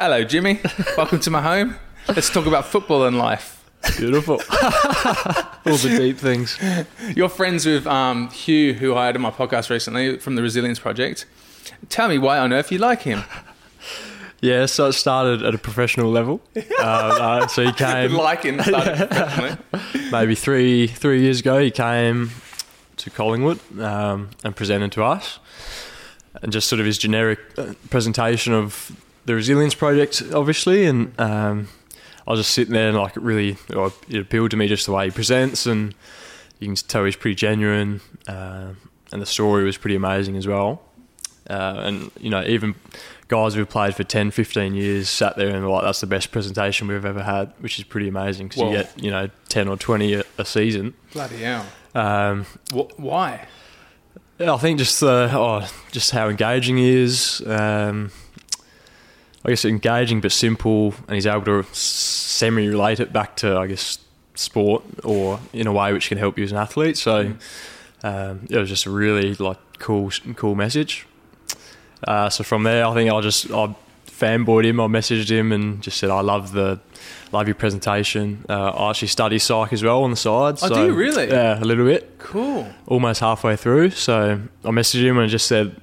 Hello, Jimmy. Welcome to my home. Let's talk about football and life. Beautiful. All the deep things. You're friends with um, Hugh, who I had on my podcast recently from the Resilience Project. Tell me why on earth you like him. Yeah, so it started at a professional level. Uh, uh, so he came like him. started maybe three three years ago. He came to Collingwood um, and presented to us, and just sort of his generic uh, presentation of the Resilience Project, obviously, and um, I was just sitting there and like it really or it appealed to me just the way he presents, and you can tell he's pretty genuine, uh, and the story was pretty amazing as well. Uh, and you know, even guys who've played for 10, 15 years sat there and were like, "That's the best presentation we've ever had," which is pretty amazing because you get you know ten or twenty a, a season. Bloody hell. Um, Wh- why? I think just uh, oh, just how engaging he is. Um, I guess engaging but simple, and he's able to semi relate it back to I guess sport or in a way which can help you as an athlete. So um, it was just a really like cool cool message. Uh, so from there, I think I just I fanboyed him. I messaged him and just said I love the love your presentation. Uh, I actually study psych as well on the side. Oh, so, do you really? Yeah, a little bit Cool. almost halfway through. So I messaged him and just said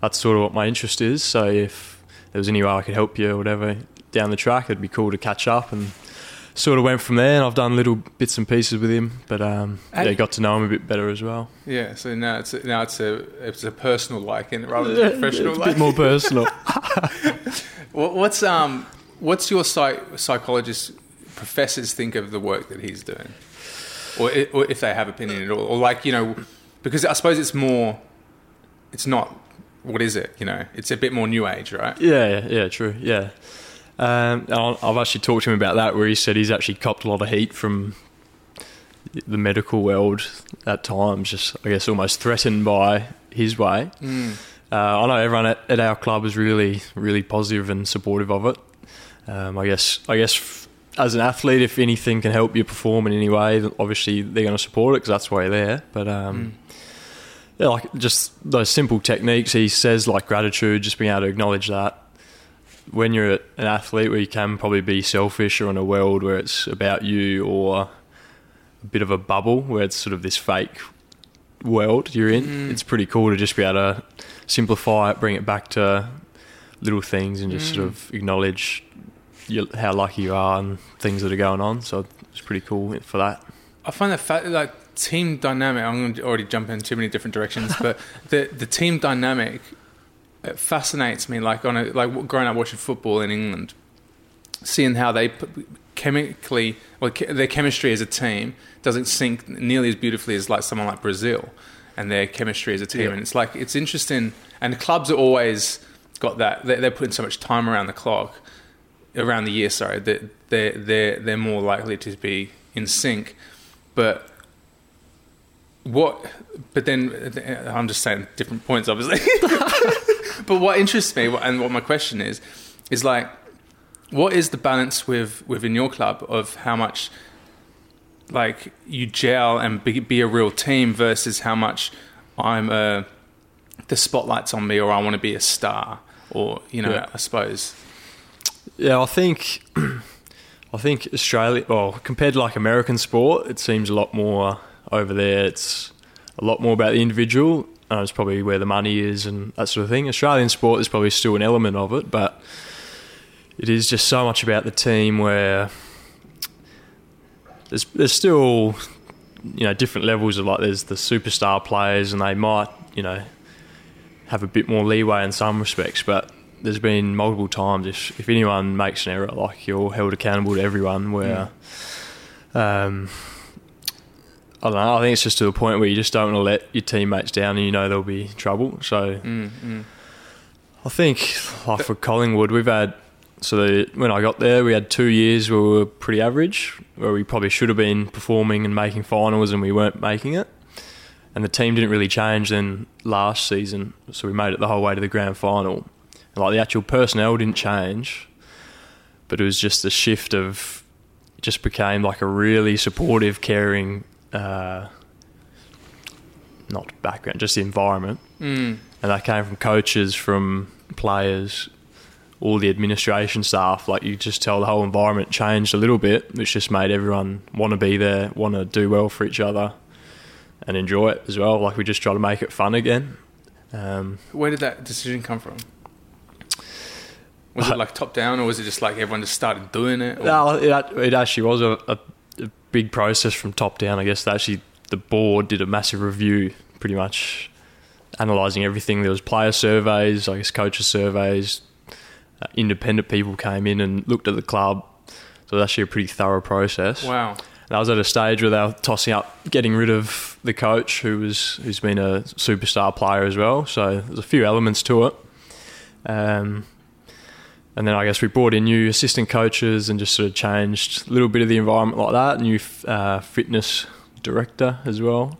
that's sort of what my interest is. So if there was any way I could help you or whatever down the track, it'd be cool to catch up and sort of went from there. And I've done little bits and pieces with him, but um, And- yeah, got to know him a bit better as well. Yeah. So now it's a, now it's a it's a personal liking rather than a professional it's a bit more personal. What's um what's your psych- psychologist professors think of the work that he's doing, or, or if they have opinion at all, or like you know, because I suppose it's more, it's not. What is it? You know, it's a bit more new age, right? yeah, yeah, yeah, true. Yeah. Um, I've actually talked to him about that, where he said he's actually copped a lot of heat from the medical world at times, just I guess almost threatened by his way. Mm. Uh, I know everyone at, at our club is really, really positive and supportive of it. Um, I guess, I guess, f- as an athlete, if anything can help you perform in any way, obviously they're going to support it because that's why you're there. But um, yeah, like just those simple techniques he says, like gratitude, just being able to acknowledge that. When you're an athlete, where you can probably be selfish, or in a world where it's about you, or a bit of a bubble where it's sort of this fake world you're in, Mm. it's pretty cool to just be able to simplify it, bring it back to little things, and just sort Mm. of acknowledge you, how lucky you are and things that are going on. So it's pretty cool for that. I find the fact that like team dynamic. I'm going to already jump in too many different directions, but the the team dynamic it fascinates me. Like on a, like growing up watching football in England, seeing how they chemically, well, their chemistry as a team doesn't sync nearly as beautifully as like someone like Brazil, and their chemistry as a team. Yeah. And it's like it's interesting. And the clubs are always got that. They're, they're putting so much time around the clock, around the year. Sorry, that they're they're they're more likely to be in sync. But what? But then I'm just saying different points, obviously. but what interests me, and what my question is, is like, what is the balance with within your club of how much, like, you gel and be, be a real team versus how much I'm a the spotlight's on me or I want to be a star or you know Yeah. I suppose Yeah, I think I think Australia, well, compared to like American sport, it seems a lot more over there. It's a lot more about the individual. And it's probably where the money is and that sort of thing. Australian sport is probably still an element of it, but it is just so much about the team where there's there's still you know different levels of like there's the superstar players and they might you know have a bit more leeway in some respects, but there's been multiple times if if anyone makes an error, like you're held accountable to everyone. Where, um, I don't know. I think it's just to the point where you just don't want to let your teammates down, and you know there'll be trouble. So mm, mm. I think, like for Collingwood, we've had so the, when I got there, we had two years where we were pretty average, where we probably should have been performing and making finals, and we weren't making it. And the team didn't really change then last season, so we made it the whole way to the grand final. And like the actual personnel didn't change, but it was just the shift of just became like a really supportive, caring, uh, not background, just the environment Mm. and that came from coaches, from players, all the administration staff, like you just tell the whole environment changed a little bit, which just made everyone want to be there, want to do well for each other, and enjoy it as well. Like we just try to make it fun again. Um, Where did that decision come from? Was it like top down, or was it just like everyone just started doing it? or- no, it, it actually was a, a, a big process from top down. I guess actually the board did a massive review, pretty much analysing everything. There was player surveys, I guess coaches surveys, uh, independent people came in and looked at the club. So it was actually a pretty thorough process. Wow. And I was at a stage where they were tossing up getting rid of the coach who was who's been a superstar player as well. So there's a few elements to it. Um, and then I guess we brought in new assistant coaches and just sort of changed a little bit of the environment like that. New uh, fitness director as well.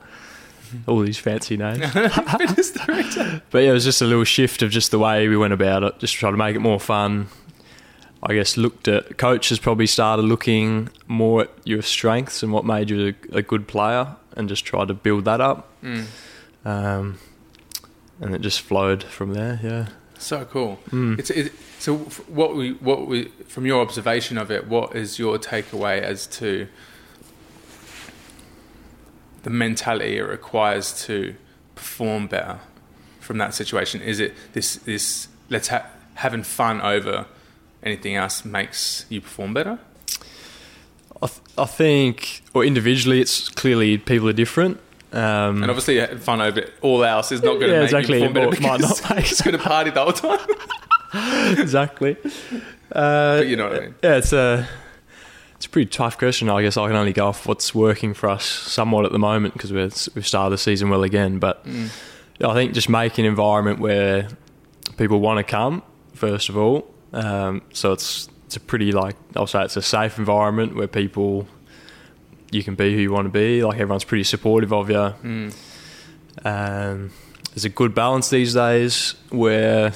All these fancy names. Fitness director. But yeah, it was just a little shift of just the way we went about it, just try to make it more fun. I guess looked at coaches probably started looking more at your strengths and what made you a, a good player, and just tried to build that up. Mm. Um, and it just flowed from there. Yeah. So cool. Mm. It's it, so. What we what we from your observation of it, what is your takeaway as to the mentality it requires to perform better from that situation? Is it this this let's ha- having fun over anything else makes you perform better? I, th- I think, or individually, it's clearly people are different. Um, And obviously, fun over all else is not going to Yeah, make exactly. you perform better It might not make- it's going to party the whole time. exactly. Uh, But you know what I mean. Yeah, it's a it's a pretty tough question. I guess I can only go off what's working for us somewhat at the moment because we've we've started the season well again. But Mm. I think just make an environment where people want to come first of all. Um, so it's it's a pretty like I'll say it's a safe environment where people you can be who you want to be. Like everyone's pretty supportive of you. Mm. Um, there's a good balance these days where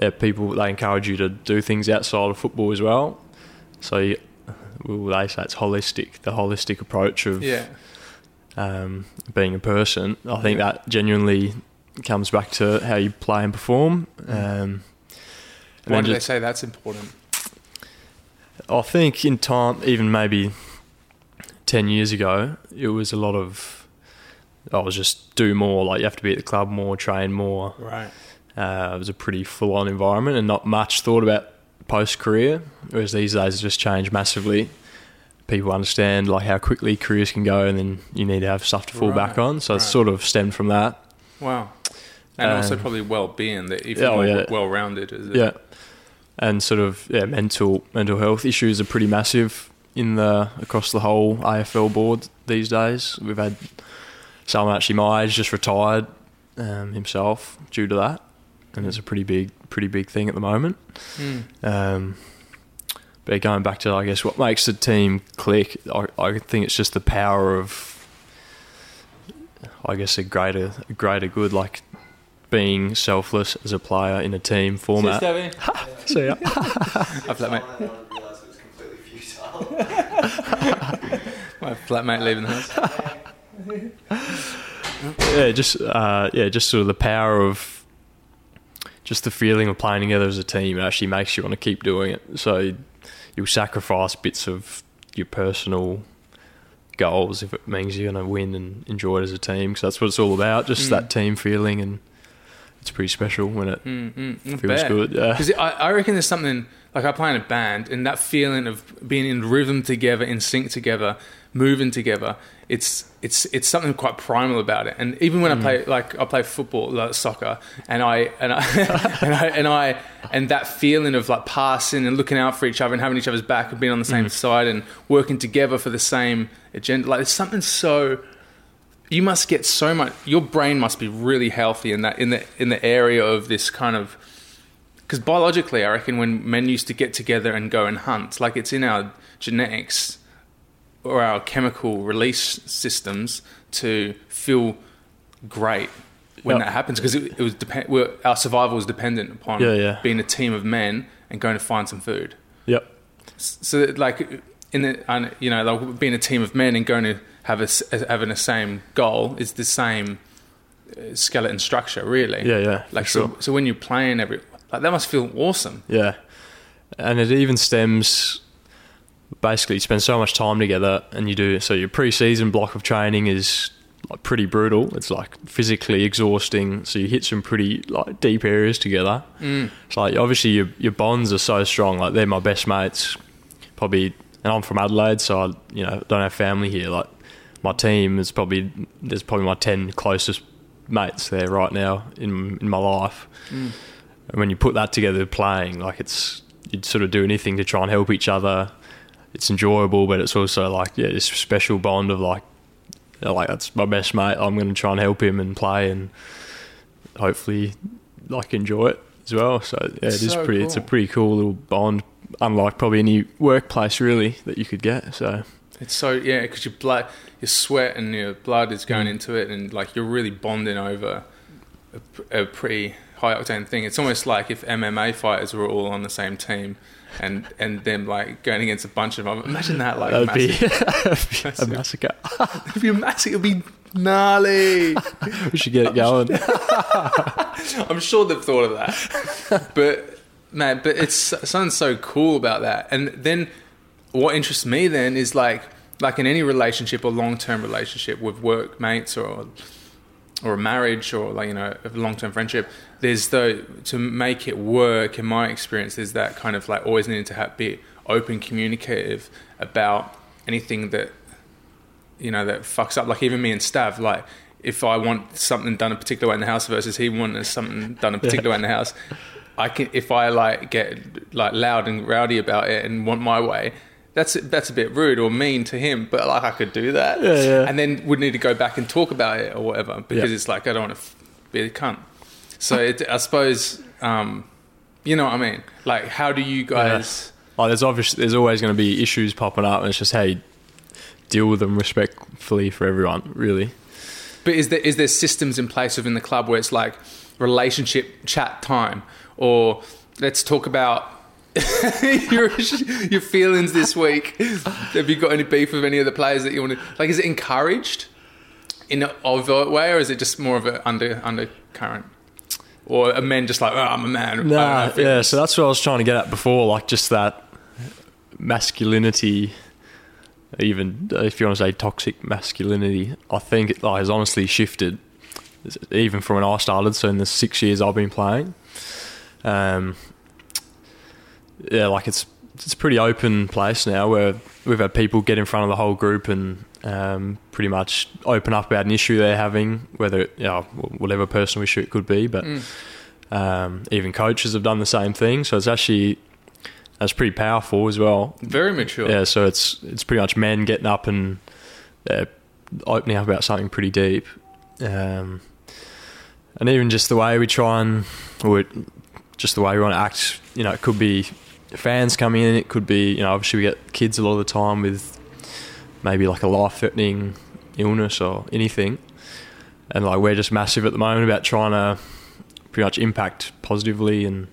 yeah, people they encourage you to do things outside of football as well. So you, well, they say it's holistic, the holistic approach of Yeah. um, being a person. I think that genuinely comes back to how you play and perform. Um, Why then do they say that's important? I think in time, even maybe 10 years ago, it was a lot of, I was just do more, like you have to be at the club more, train more. Right. Uh, it was a pretty full on environment and not much thought about post career, whereas these days it's just changed massively. People understand like how quickly careers can go, and then you need to have stuff to fall back on. So it's sort of stemmed from that. Wow. And also Um, probably well-being that if oh, you're yeah. well-rounded. Is it? Yeah, and sort of yeah, mental mental health issues are pretty massive in the across the whole AFL board these days. We've had someone actually my age just retired um, himself due to that, and it's a pretty big pretty big thing at the moment. Mm. Um, but going back to I guess what makes the team click, I, I think it's just the power of I guess a greater a greater good like being selfless as a player in a team format. Cheers, So yeah. My flatmate, I didn't realise completely futile. my flatmate leaving the house. yeah, just uh, yeah, just sort of the power of just the feeling of playing together as a team it actually makes you want to keep doing it. So you'll sacrifice bits of your personal goals if it means you're going to win and enjoy it as a team. Because that's what it's all about, just Mm. that team feeling, and it's pretty special when it Mm, mm, mm, feels bet. good. Yeah. Because I, I reckon there's something like I play in a band, and that feeling of being in rhythm together, in sync together, moving together. It's it's it's something quite primal about it. And even when I mm. play like I play football, like soccer, and I and I and I and I and that feeling of like passing and looking out for each other and having each other's back and being on the same mm. side and working together for the same agenda. Like there's something so you must get so much your brain must be really healthy in that in the in the area of this kind of because biologically i reckon when men used to get together and go and hunt like it's in our genetics or our chemical release systems to feel great when Yeah. that happens because it, it was depend we're, our survival was dependent upon Yeah, yeah. being a team of men and going to find some food Yep. so like in the and, you know like being a team of men and going to have a having the same goal is the same uh, skeleton structure really Yeah, yeah. like for sure. so, so when you're playing every like that must feel awesome Yeah. and it even stems basically you spend so much time together and you do so your pre-season block of training is like pretty brutal. It's like physically exhausting so you hit some pretty like deep areas together. Mm. it's like obviously your, your bonds are so strong. Like they're my best mates probably and i'm from adelaide so i you know don't have family here. Like my team is probably there's probably my 10 closest mates there right now in in my life. Mm. and when you put that together playing like it's you'd sort of do anything to try and help each other it's enjoyable but it's also like yeah this special bond of like you know, like that's my best mate i'm going to try and help him and play and hopefully like enjoy it as well so yeah it is So pretty it's a pretty cool little bond unlike probably any workplace really that you could get so It's so yeah, because your blood, your sweat and your blood is Mm. going into it, and like you're really bonding over a, a pretty high octane thing. It's almost like if MMA fighters were all on the same team, and and them like going against a bunch of them. Imagine that like that'd be, massive, be a massacre it'd be a massive. It'd be gnarly. we should get it going I'm sure they've thought of that. But man, but it's something so cool about that. And then what interests me then is like like in any relationship or long term relationship with workmates or or a marriage or like you know a long term friendship, there's though to make it work. In my experience, there's that kind of like always needing to have, be open, communicative about anything that you know that fucks up. Like even me and Stav, like if I want something done a particular way in the house versus he wants something done a particular way in the house, I can if I like get like loud and rowdy about it and want my way. That's that's a bit rude or mean to him, but like I could do that, Yeah, yeah. and then would need to go back and talk about it or whatever because Yeah. it's like I don't want to be a cunt. So it, I suppose um, you know what I mean. Like, how do you guys? Like there's obviously there's always going to be issues popping up, and it's just how you deal with them respectfully for everyone, really. But is there is there systems in place within the club where it's like relationship chat time, or let's talk about your your feelings this week? Have you got any beef with any of the players that you want to like? Is it encouraged in an overt way, or is it just more of an under undercurrent? Or are men just like, oh, I'm a man? Nah, yeah. So that's what I was trying to get at before, like just that masculinity. Even if you want to say toxic masculinity, I think it like, has honestly shifted, even from when I started. So in the six years I've been playing, um, yeah, like it's it's a pretty open place now where we've had people get in front of the whole group and um, pretty much open up about an issue they're having, whether you know, whatever personal issue it could be, but Mm. um, even coaches have done the same thing. So it's actually that's pretty powerful as well. Very mature. Yeah, so it's it's pretty much men getting up and uh, opening up about something pretty deep, um, and even just the way we try and, or just the way we want to act. You know, it could be fans coming in. It could be you know obviously we get kids a lot of the time with maybe like a life threatening illness or anything, and like we're just massive at the moment about trying to pretty much impact positively and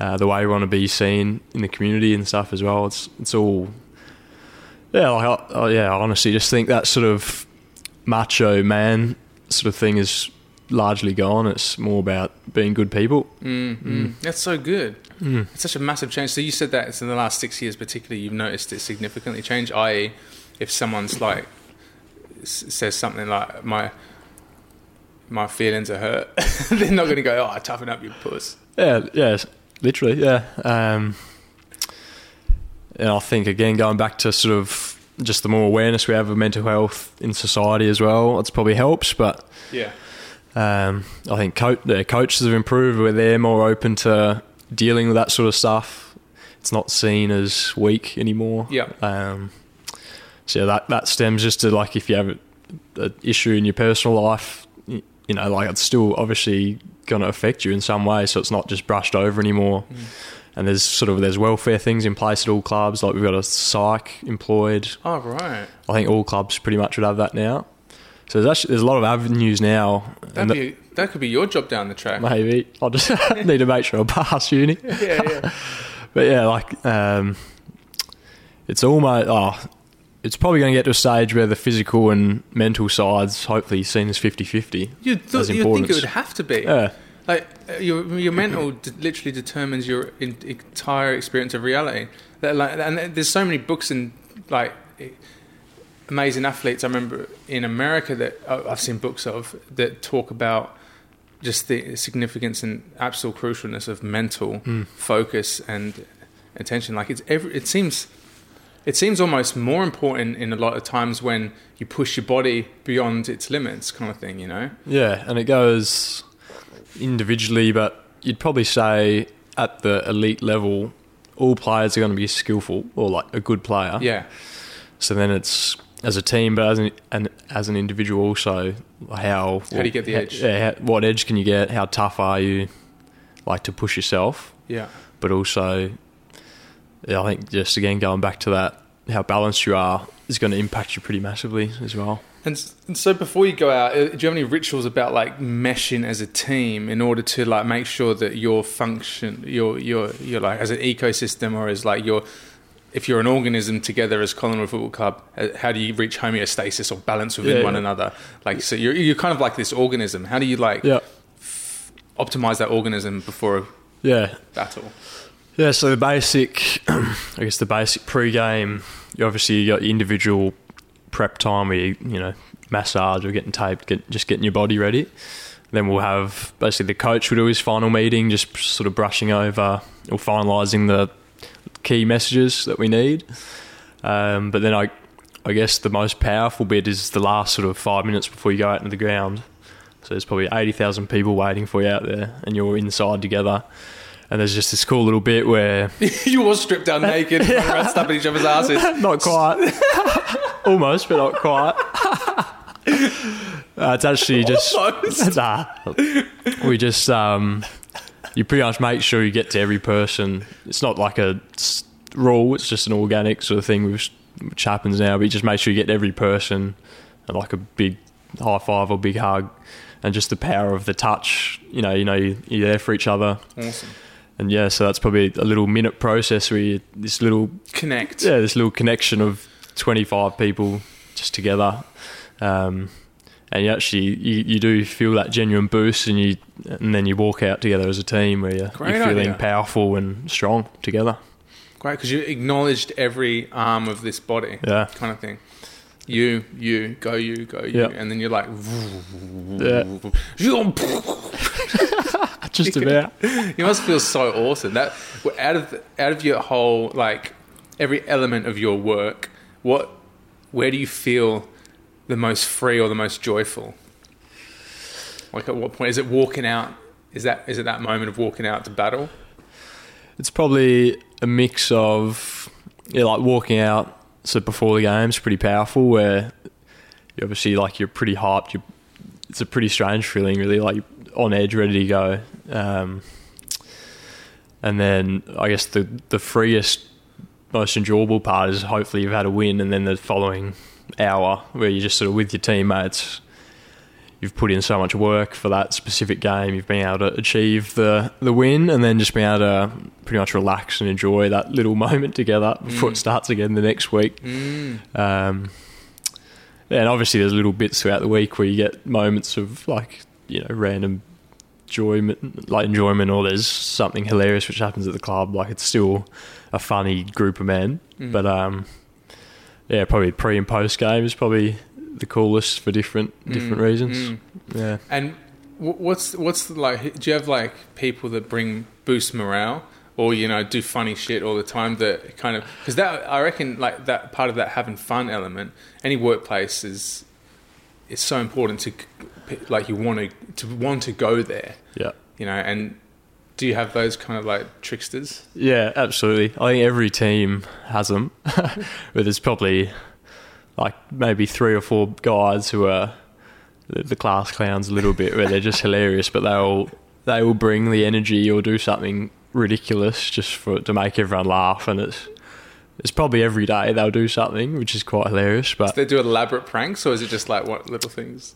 uh, the way we want to be seen in the community and stuff as well. It's it's all yeah, like I, I, yeah. I honestly just think that sort of macho man sort of thing is largely gone. It's more about being good people. Mm, mm. That's so good. Mm. It's such a massive change. So you said that it's in the last six years, particularly, you've noticed it significantly change. I.e., if someone's like s- says something like my my feelings are hurt, they're not going to go, "Oh, I toughen up, you puss." Yeah, yeah, literally, yeah. Um, and I think again, going back to sort of just the more awareness we have of mental health in society as well, it's probably helps. But Yeah, Um, I think co- their coaches have improved where they're more open to dealing with that sort of stuff. It's not seen as weak anymore. yeah, Um, so yeah, that that stems just to like if you have an issue in your personal life, you know, like it's still obviously going to affect you in some way. So it's not just brushed over anymore. Mm. And there's sort of there's welfare things in place at all clubs. Like we've got a psych employed. Oh right, I think all clubs pretty much would have that now. So there's actually there's a lot of avenues now. that'd be that could be your job down the track. maybe I'll just need to make sure I pass uni. yeah, yeah. But yeah, like um, it's almost oh, it's probably going to get to a stage where the physical and mental sides hopefully seen as 50-50. You'd, th- you'd think it would have to be. Yeah, like uh, your your mental d- literally determines your in, entire experience of reality. That like, and there's so many books and like amazing athletes. I remember in America that uh, I've seen books of that talk about just the significance and absolute crucialness of mental Mm. focus and attention. Like it's every, it seems it seems almost more important in a lot of times when you push your body beyond its limits, kind of thing. You know? Yeah, and it goes individually, but you'd probably say at the elite level, all players are going to be skillful or like a good player. Yeah. So then it's as a team, but as an, an as an individual also, how How do you get the how- edge? Yeah, how, what edge can you get? How tough are you? Like to push yourself, Yeah. but also, yeah, I think just again going back to that, how balanced you are is going to impact you pretty massively as well. And, and so before you go out, uh, do you have any rituals about like meshing as a team in order to like make sure that your function, your your your like as an ecosystem or as like your if you're an organism together as Collingwood Football Club, uh, how do you reach homeostasis or balance within Yeah, one yeah. another? Like so you're you're kind of like this organism. How do you like Yeah, optimize that organism before a yeah. battle? Yeah, so the basic, I guess the basic pre-game, you obviously you got your individual prep time where you, you know, massage or getting taped, get, just getting your body ready. Then we'll have basically the coach will do his final meeting, just sort of brushing over or finalising the key messages that we need. Um, but then I, I guess the most powerful bit is the last sort of five minutes before you go out into the ground. So there's probably 80,000 people waiting for you out there and you're inside together. And there's just this cool little bit where you all stripped down naked, running around stabbing each other's asses. not quite, almost, but not quite. Uh, it's actually just Almost. nah. We just um, you pretty much make sure you get to every person. It's not like a rule; it's just an organic sort of thing, which, which happens now. But you just make sure you get to every person, and like a big high five or big hug, and just the power of the touch. You know, you know, you- you're there for each other, Awesome. and yeah. So that's probably a little minute process where you, this little Connect. yeah, this little connection of 25 people just together. Um, and you actually you, you do feel that genuine boost and you and then you walk out together as a team where you're, Great you're feeling idea. powerful and strong together. Great, because you acknowledged every arm of this body, Yeah. kind of thing. You, you, go, you, go, you, Yeah. and then you're like, Just about. you must feel so awesome. That out of out of your whole like every element of your work, what, where do you feel the most free or the most joyful? Like at what point is it walking out? Is that is it that moment of walking out to battle? It's probably a mix of yeah, like walking out. So before the game's pretty powerful. Where you obviously like you're pretty hyped. You, it's a pretty strange feeling, really, like on edge, ready to go. Um, and then I guess the the freest, most enjoyable part is hopefully you've had a win, and then the following hour where you're just sort of with your teammates. You've put in so much work for that specific game. You've been able to achieve the the win, and then just been able to pretty much relax and enjoy that little moment together before it starts again the next week. Mm. Um, and obviously, there's little bits throughout the week where you get moments of like you know random enjoyment, like enjoyment, or there's something hilarious which happens at the club. Like it's still a funny group of men, Mm. but um, yeah, probably pre and post game is probably the coolest for different different Mm, reasons. mm. Yeah, And what's what's like? Do you have like people that bring boost morale, or you know, do funny shit all the time that kind of because that I reckon like that part of that having fun element. Any workplace is it's so important to like you want to to want to go there, yeah. you know. And do you have those kind of like tricksters? Yeah, absolutely. I think every team has them, but there's probably like maybe three or four guys who are the, the class clowns a little bit, where they're just hilarious, but they'll they will bring the energy or do something ridiculous just for to make everyone laugh, and it's it's probably every day they'll do something which is quite hilarious. Do But they do elaborate pranks, or is it just like what little things?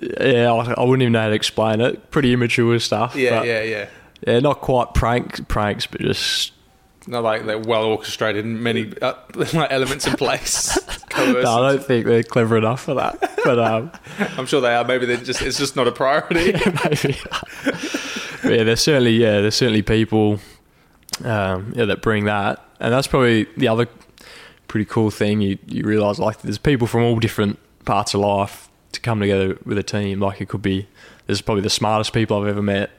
yeah, I, I wouldn't even know how to explain it. Pretty immature stuff. Yeah, yeah, yeah. Yeah. Not quite pranks, pranks, but just Not like they're well orchestrated and many uh, like elements in place. No, I don't think they're clever enough for that. But um, I'm sure they are. Maybe they just it's just not a priority. maybe. But yeah, there's certainly yeah, there's certainly people um, yeah that bring that, and that's probably the other pretty cool thing. You you realise like there's people from all different parts of life to come together with a team. Like it could be there's probably the smartest people I've ever met.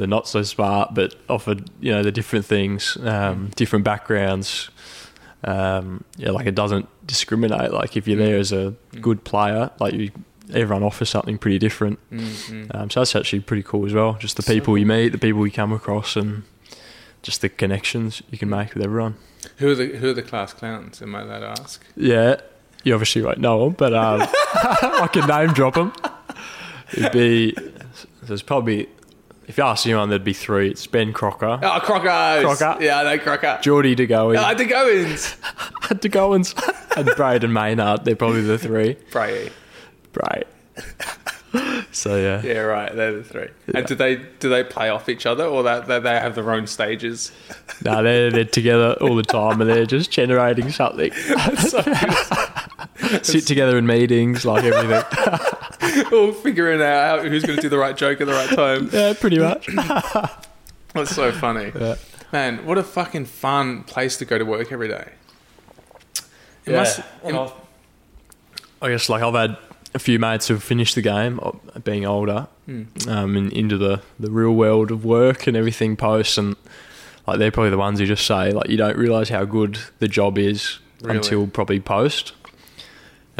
They're not so smart, but offered you know the different things, um, different backgrounds. Um, yeah, like it doesn't discriminate. Like if you're there as a good player, like you, everyone offers something pretty different. Mm-hmm. Um, so that's actually pretty cool as well. Just the people you meet, the people you come across, and just the connections you can make with everyone. Who are the who are the class clowns? Am I allowed to ask? Yeah, you obviously won't know them, but um, I can name drop them. It'd be there's probably if you ask anyone, there'd be three. It's Ben Crocker, Oh, Crocker. Crocker. Yeah, I know Crocker. Geordie De Goey, Oh, the Goins. DeGoins, and Brayden Maynard. They're probably the three. Bray. Right. So yeah, Yeah, right. They're the three. Yeah. And do they do they play off each other, or that they, they have their own stages? no, they're they're together all the time, and they're just generating something. So Sit together in meetings, like everything. all figuring out who's going to do the right joke at the right time. Yeah, pretty much. That's so funny, Yeah. man. What a fucking fun place to go to work every day. It Yeah. must. And I've- I guess like I've had a few mates who've finished the game, uh, being older, Hmm. um, and into the, the real world of work and everything post, and like they're probably the ones who just say like you don't realise how good the job is Really? until probably post.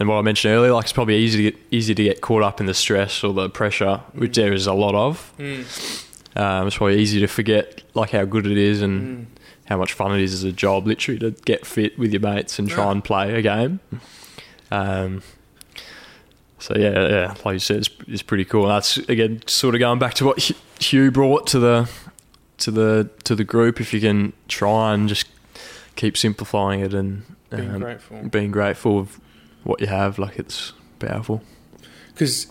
And what I mentioned earlier, like it's probably easy to get, easy to get caught up in the stress or the pressure, which there is a lot of. Mm. Um, it's probably easy to forget like how good it is and Mm. how much fun it is as a job, literally to get fit with your mates and try Yeah. and play a game. Um, so yeah, yeah, like you said, it's, it's pretty cool. And that's again sort of going back to what Hugh brought to the to the to the group. If you can try and just keep simplifying it and Being um, grateful. being grateful of what you have, like it's powerful. Because,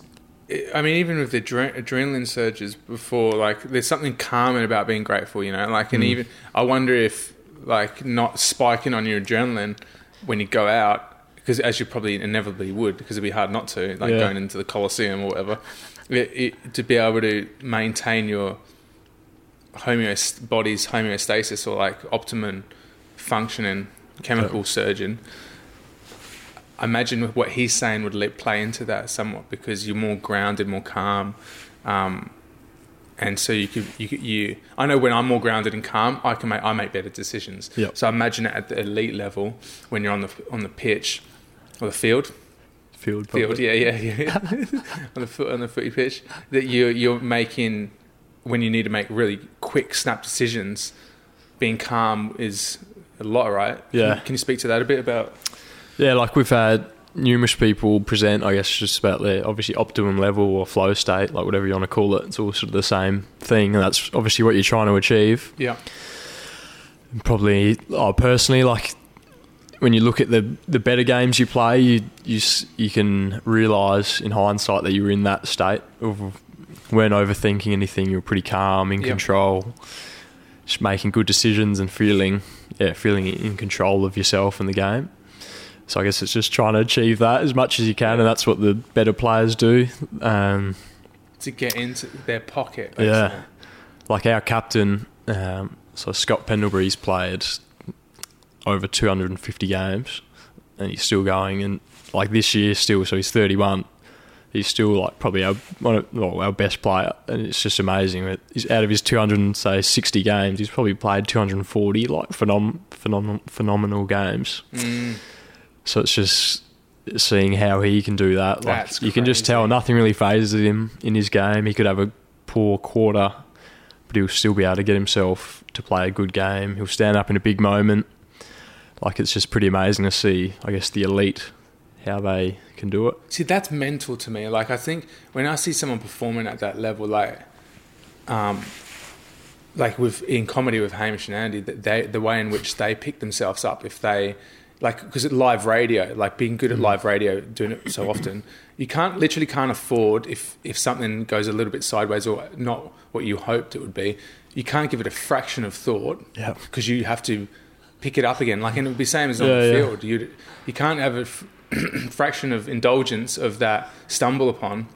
I mean, even with the adre- adrenaline surges before, like, there's something calming about being grateful, you know? Like, and Mm. even, I wonder if, like, not spiking on your adrenaline when you go out, because as you probably inevitably would, because it'd be hard not to, like Yeah. going into the Colosseum or whatever, it, it, to be able to maintain your homeost- body's homeostasis or, like, optimum functioning chemical surgeon. I imagine what he's saying would let play into that somewhat because you're more grounded, more calm, um, and so you could you you. I know when I'm more grounded and calm, I can make I make better decisions. Yep. So I imagine it at the elite level when you're on the on the pitch or the field, Field, field, yeah, yeah, yeah, on the foot on the footy pitch that you you're making when you need to make really quick snap decisions. Being calm is a lot, right? Yeah. Can you speak to that a bit about? Yeah, like we've had numerous people present, I guess, just about their obviously optimum level or flow state, like whatever you want to call it. It's all sort of the same thing, and that's obviously what you're trying to achieve. Yeah. Probably, oh, personally, like when you look at the the better games you play, you you you can realise in hindsight that you were in that state of weren't overthinking anything. You were pretty calm, in Yep. control, just making good decisions and feeling yeah feeling in control of yourself and the game. So I guess it's just trying to achieve that as much as you can, and that's what the better players do. Um, to get into their pocket. Yeah. like our captain, um, so Scott Pendlebury's played over 250 games, and he's still going. And like this year, still, so he's 31. He's still like probably our one of, well, our best player, and it's just amazing. that He's out of his 200 say 60 games, he's probably played 240 like phenom- phenomenal phenomenal games. Mm, So it's just seeing how he can do that. Like That's you can just tell nothing really phases him in his game. He could have a poor quarter, but he'll still be able to get himself to play a good game. He'll stand up in a big moment. Like it's just pretty amazing to see. I guess the elite how they can do it. see, that's mental to me. Like I think when I see someone performing at that level, like, um, like with in comedy with Hamish and Andy, that they the way in which they pick themselves up if they like because at live radio, like being good at mm. live radio, doing it so often, you can't literally can't afford if if something goes a little bit sideways or not what you hoped it would be, you can't give it a fraction of thought. Yeah. because you have to pick it up again. Like, and it would be same as on Yeah, the yeah. field. You you can't have a f- fraction of indulgence of that stumble upon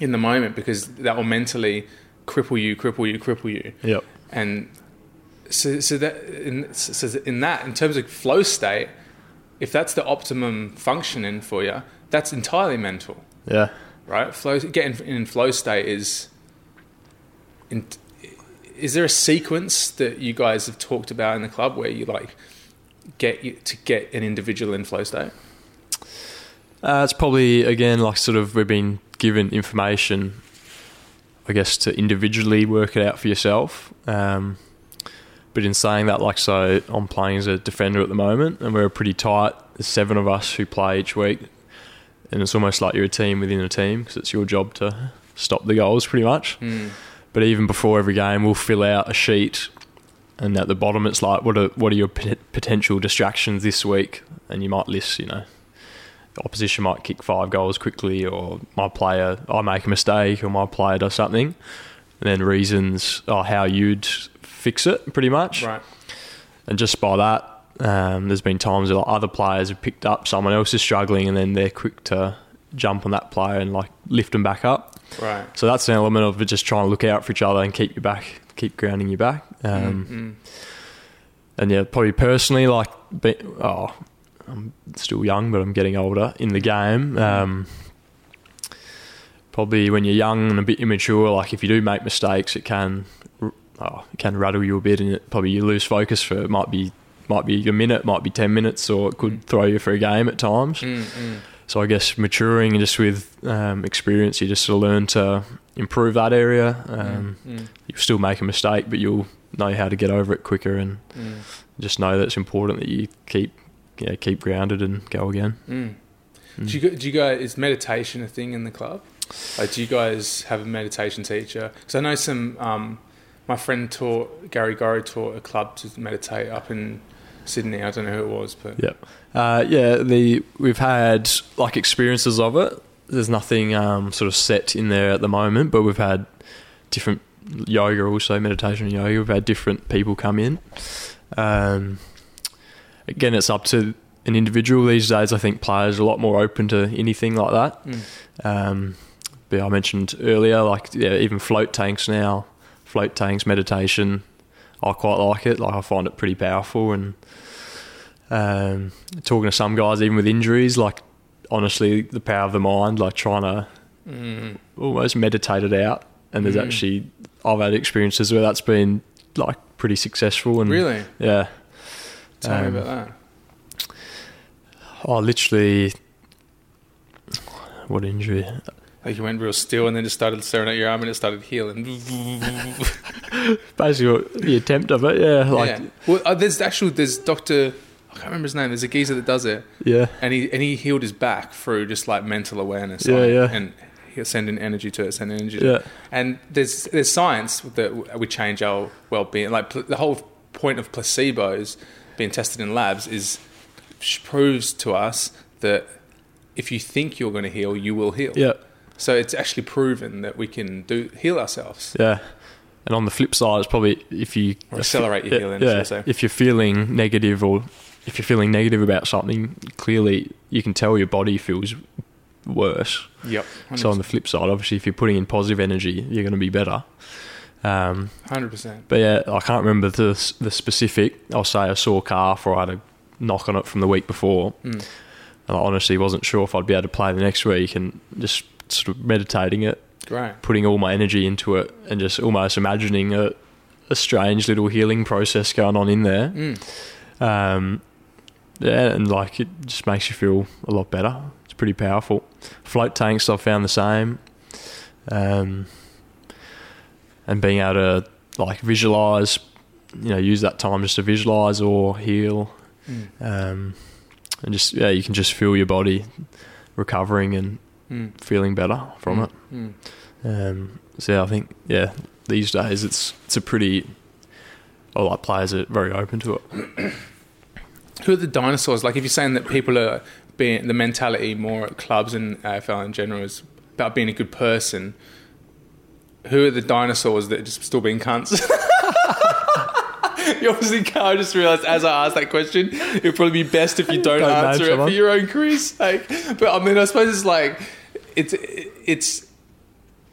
in the moment because that will mentally cripple you, cripple you, cripple you, Yep. and so so that in, so in that in terms of flow state, if that's the optimum functioning for you, that's entirely mental, Yeah. right? Flow getting in flow state is. In, is there a sequence that you guys have talked about in the club where you like get you to get an individual in flow state? Uh, it's probably again like sort of we've been given information, I guess, to individually work it out for yourself. Um, but in saying that, like, so I'm playing as a defender at the moment, and we're pretty tight. There's seven of us who play each week, and it's almost like you're a team within a team because it's your job to stop the goals, pretty much. Mm. But even before every game, we'll fill out a sheet, and at the bottom, it's like, what are what are your pot- potential distractions this week? And you might list, you know, the opposition might kick five goals quickly, or my player, I make a mistake, or my player does something, and then reasons oh, how you'd fix it, pretty much. Right. And just by that, um, there's been times where like, other players have picked up someone else is struggling, and then they're quick to jump on that player and like lift them back up. Right. So that's an element of just trying to look out for each other and keep you back, keep grounding you back. Um, Mm, And yeah, probably personally, like, be, oh, I'm still young, but I'm getting older in the game. Um, probably when you're young and a bit immature, like if you do make mistakes, it can, oh, it can rattle you a bit, and it, probably you lose focus for it might be might be a minute, might be ten minutes, or it could throw you for a game at times. mm, mm. So I guess maturing and just with um, experience, you just sort of learn to improve that area. Um, Mm, You still make a mistake, but you'll know how to get over it quicker, and mm, just know that it's important that you keep, you know, keep grounded and go again. mm. Mm. Do you, do you guys is meditation a thing in the club? Like, do you guys have a meditation teacher? Because I know some. Um, my friend taught Gary Gorry taught a club to meditate up in Sydney. I don't know who it was, but Yeah, uh, yeah. The we've had like experiences of it. There's nothing um, sort of set in there at the moment, but we've had different yoga, also meditation and yoga. We've had different people come in. Um, again, it's up to an individual these days. I think players are a lot more open to anything like that. Mm. Um, but I mentioned earlier, like yeah, even float tanks now, float tanks, meditation. I quite like it. Like I find it pretty powerful. And um, talking to some guys, even with injuries, like honestly, the power of the mind, like trying to Mm. almost meditate it out. And there's Mm. actually I've had experiences where that's been like pretty successful. And really, yeah, tell Um, me about that. I literally what injury? Like you went real still and then just started staring at your arm and it started healing. Basically, what- the attempt of it. Yeah, like yeah. Well, uh, there's actual there's Doctor. I can't remember his name. There's a geezer that does it, yeah. and he and he healed his back through just like mental awareness. Yeah, it, yeah. And he'll send in energy to it, send energy. To Yeah. it. And there's there's science that we change our well being. Like pl- the whole point of placebos being tested in labs is proves to us that if you think you're going to heal, you will heal. Yeah. So it's actually proven that we can do heal ourselves. Yeah. And on the flip side, it's probably if you Or accelerate your healing, Yeah, say. if you're feeling negative or if you're feeling negative about something, clearly you can tell your body feels worse. Yep. So on the flip side, obviously, if you're putting in positive energy, you're going to be better. Um, hundred percent. but yeah, I can't remember the the specific. I'll say I saw a calf or I had a knock on it from the week before, Mm. and I honestly wasn't sure if I'd be able to play the next week, and just sort of meditating it Great. putting all my energy into it and just almost imagining a, a strange little healing process going on in there. Mm. Um, yeah, and like it just makes you feel a lot better. It's pretty powerful. Float tanks, I've found the same. Um, and being able to like visualize, you know, use that time just to visualize or heal. Mm. Um, and just, yeah, you can just feel your body recovering and Mm. feeling better from it. Mm. Um, so I think yeah, these days it's it's a pretty. I like players are very open to it. Who are the dinosaurs? Like, if you're saying that people are being the mentality more at clubs and AFL in general is about being a good person, who are the dinosaurs that are just still being cunts? you obviously can't. I just realised as I asked that question, it'd probably be best if you don't, Don't answer it for your own career's sake. But I mean, I suppose it's like it's it's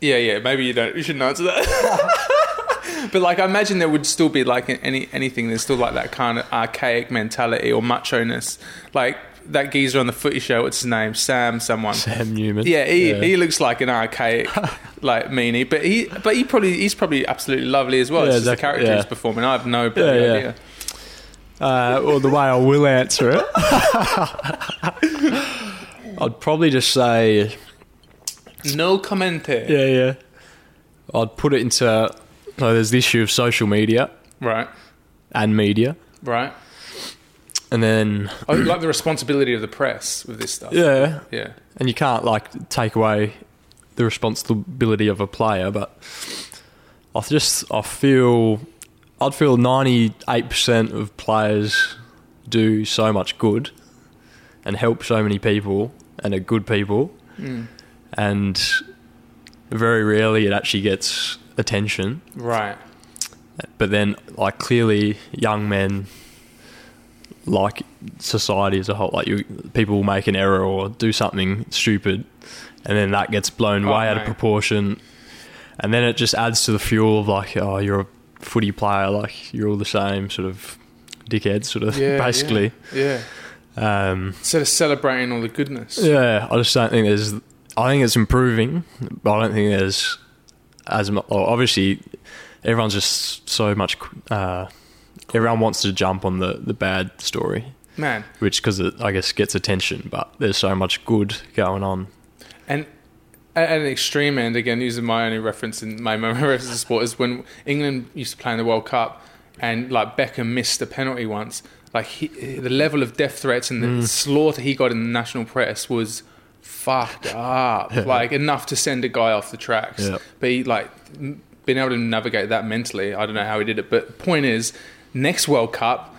Yeah, yeah. Maybe you don't. You shouldn't answer that. but like, I imagine there would still be like any anything. There's still like that kind of archaic mentality or macho ness. Like that geezer on the footy show. What's his name? Sam. Someone. Sam Newman. Yeah, he, he looks like an archaic like meanie, but he but he probably he's probably absolutely lovely as well. Yeah, it's just the character yeah. he's performing. I have no Yeah, yeah. idea. Uh, or the way I will answer it, I'd probably just say, No commente. yeah, yeah. I'd put it into. So there's the issue of social media Right, and media, right. and then I like the responsibility of the press with this stuff. yeah, yeah. and you can't like take away the responsibility of a player, but I just I feel I'd feel ninety eight percent of players do so much good and help so many people and are good people, Mm. And very rarely it actually gets attention. Right. But then, like clearly, young men, like society as a whole, like you, people will make an error or do something stupid, and then that gets blown Oh, way out of proportion, and then it just adds to the fuel of like, oh, you're a footy player, like you're all the same, sort of dickheads, sort of Yeah. basically. Yeah. yeah. Um, Instead of celebrating all the goodness. yeah, I just don't think there's. I think it's improving, but I don't think there's as much. Obviously, everyone's just so much. Uh, everyone wants to jump on the the bad story, Man. which because it I guess gets attention. But there's so much good going on. And at an extreme end, again, using my only reference in my my reference to sport is when England used to play in the World Cup and like Beckham missed a penalty once. Like he, the level of death threats and the Mm. slaughter he got in the national press was fucked up. Like enough to send a guy off the tracks. Yeah. But he like being able to navigate that mentally. I don't know how he did it. But the point is, next World Cup,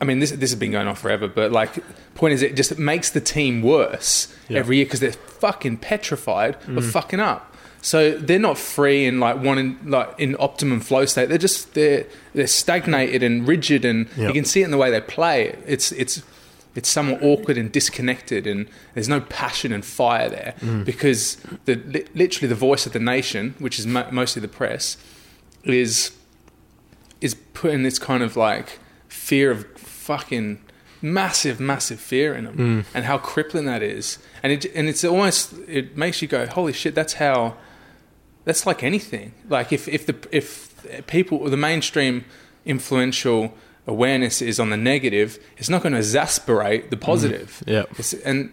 I mean, this this has been going on forever, but like, point is, it just makes the team worse every year because they're fucking petrified of mm. fucking up. So they're not free and like wanting like in optimum flow state. They're just they're they're stagnated and rigid, and you can see it in the way they play. It's it's it's somewhat awkward and disconnected, and there's no passion and fire there mm. because the li- literally the voice of the nation, which is mo- mostly the press, is is putting this kind of like fear of fucking massive, massive fear in them, mm. and how crippling that is. And it and it's almost it makes you go, holy shit, that's how. That's like anything. Like if if the if people the mainstream influential awareness is on the negative, it's not going to exasperate the mm. positive. Yeah. It's, and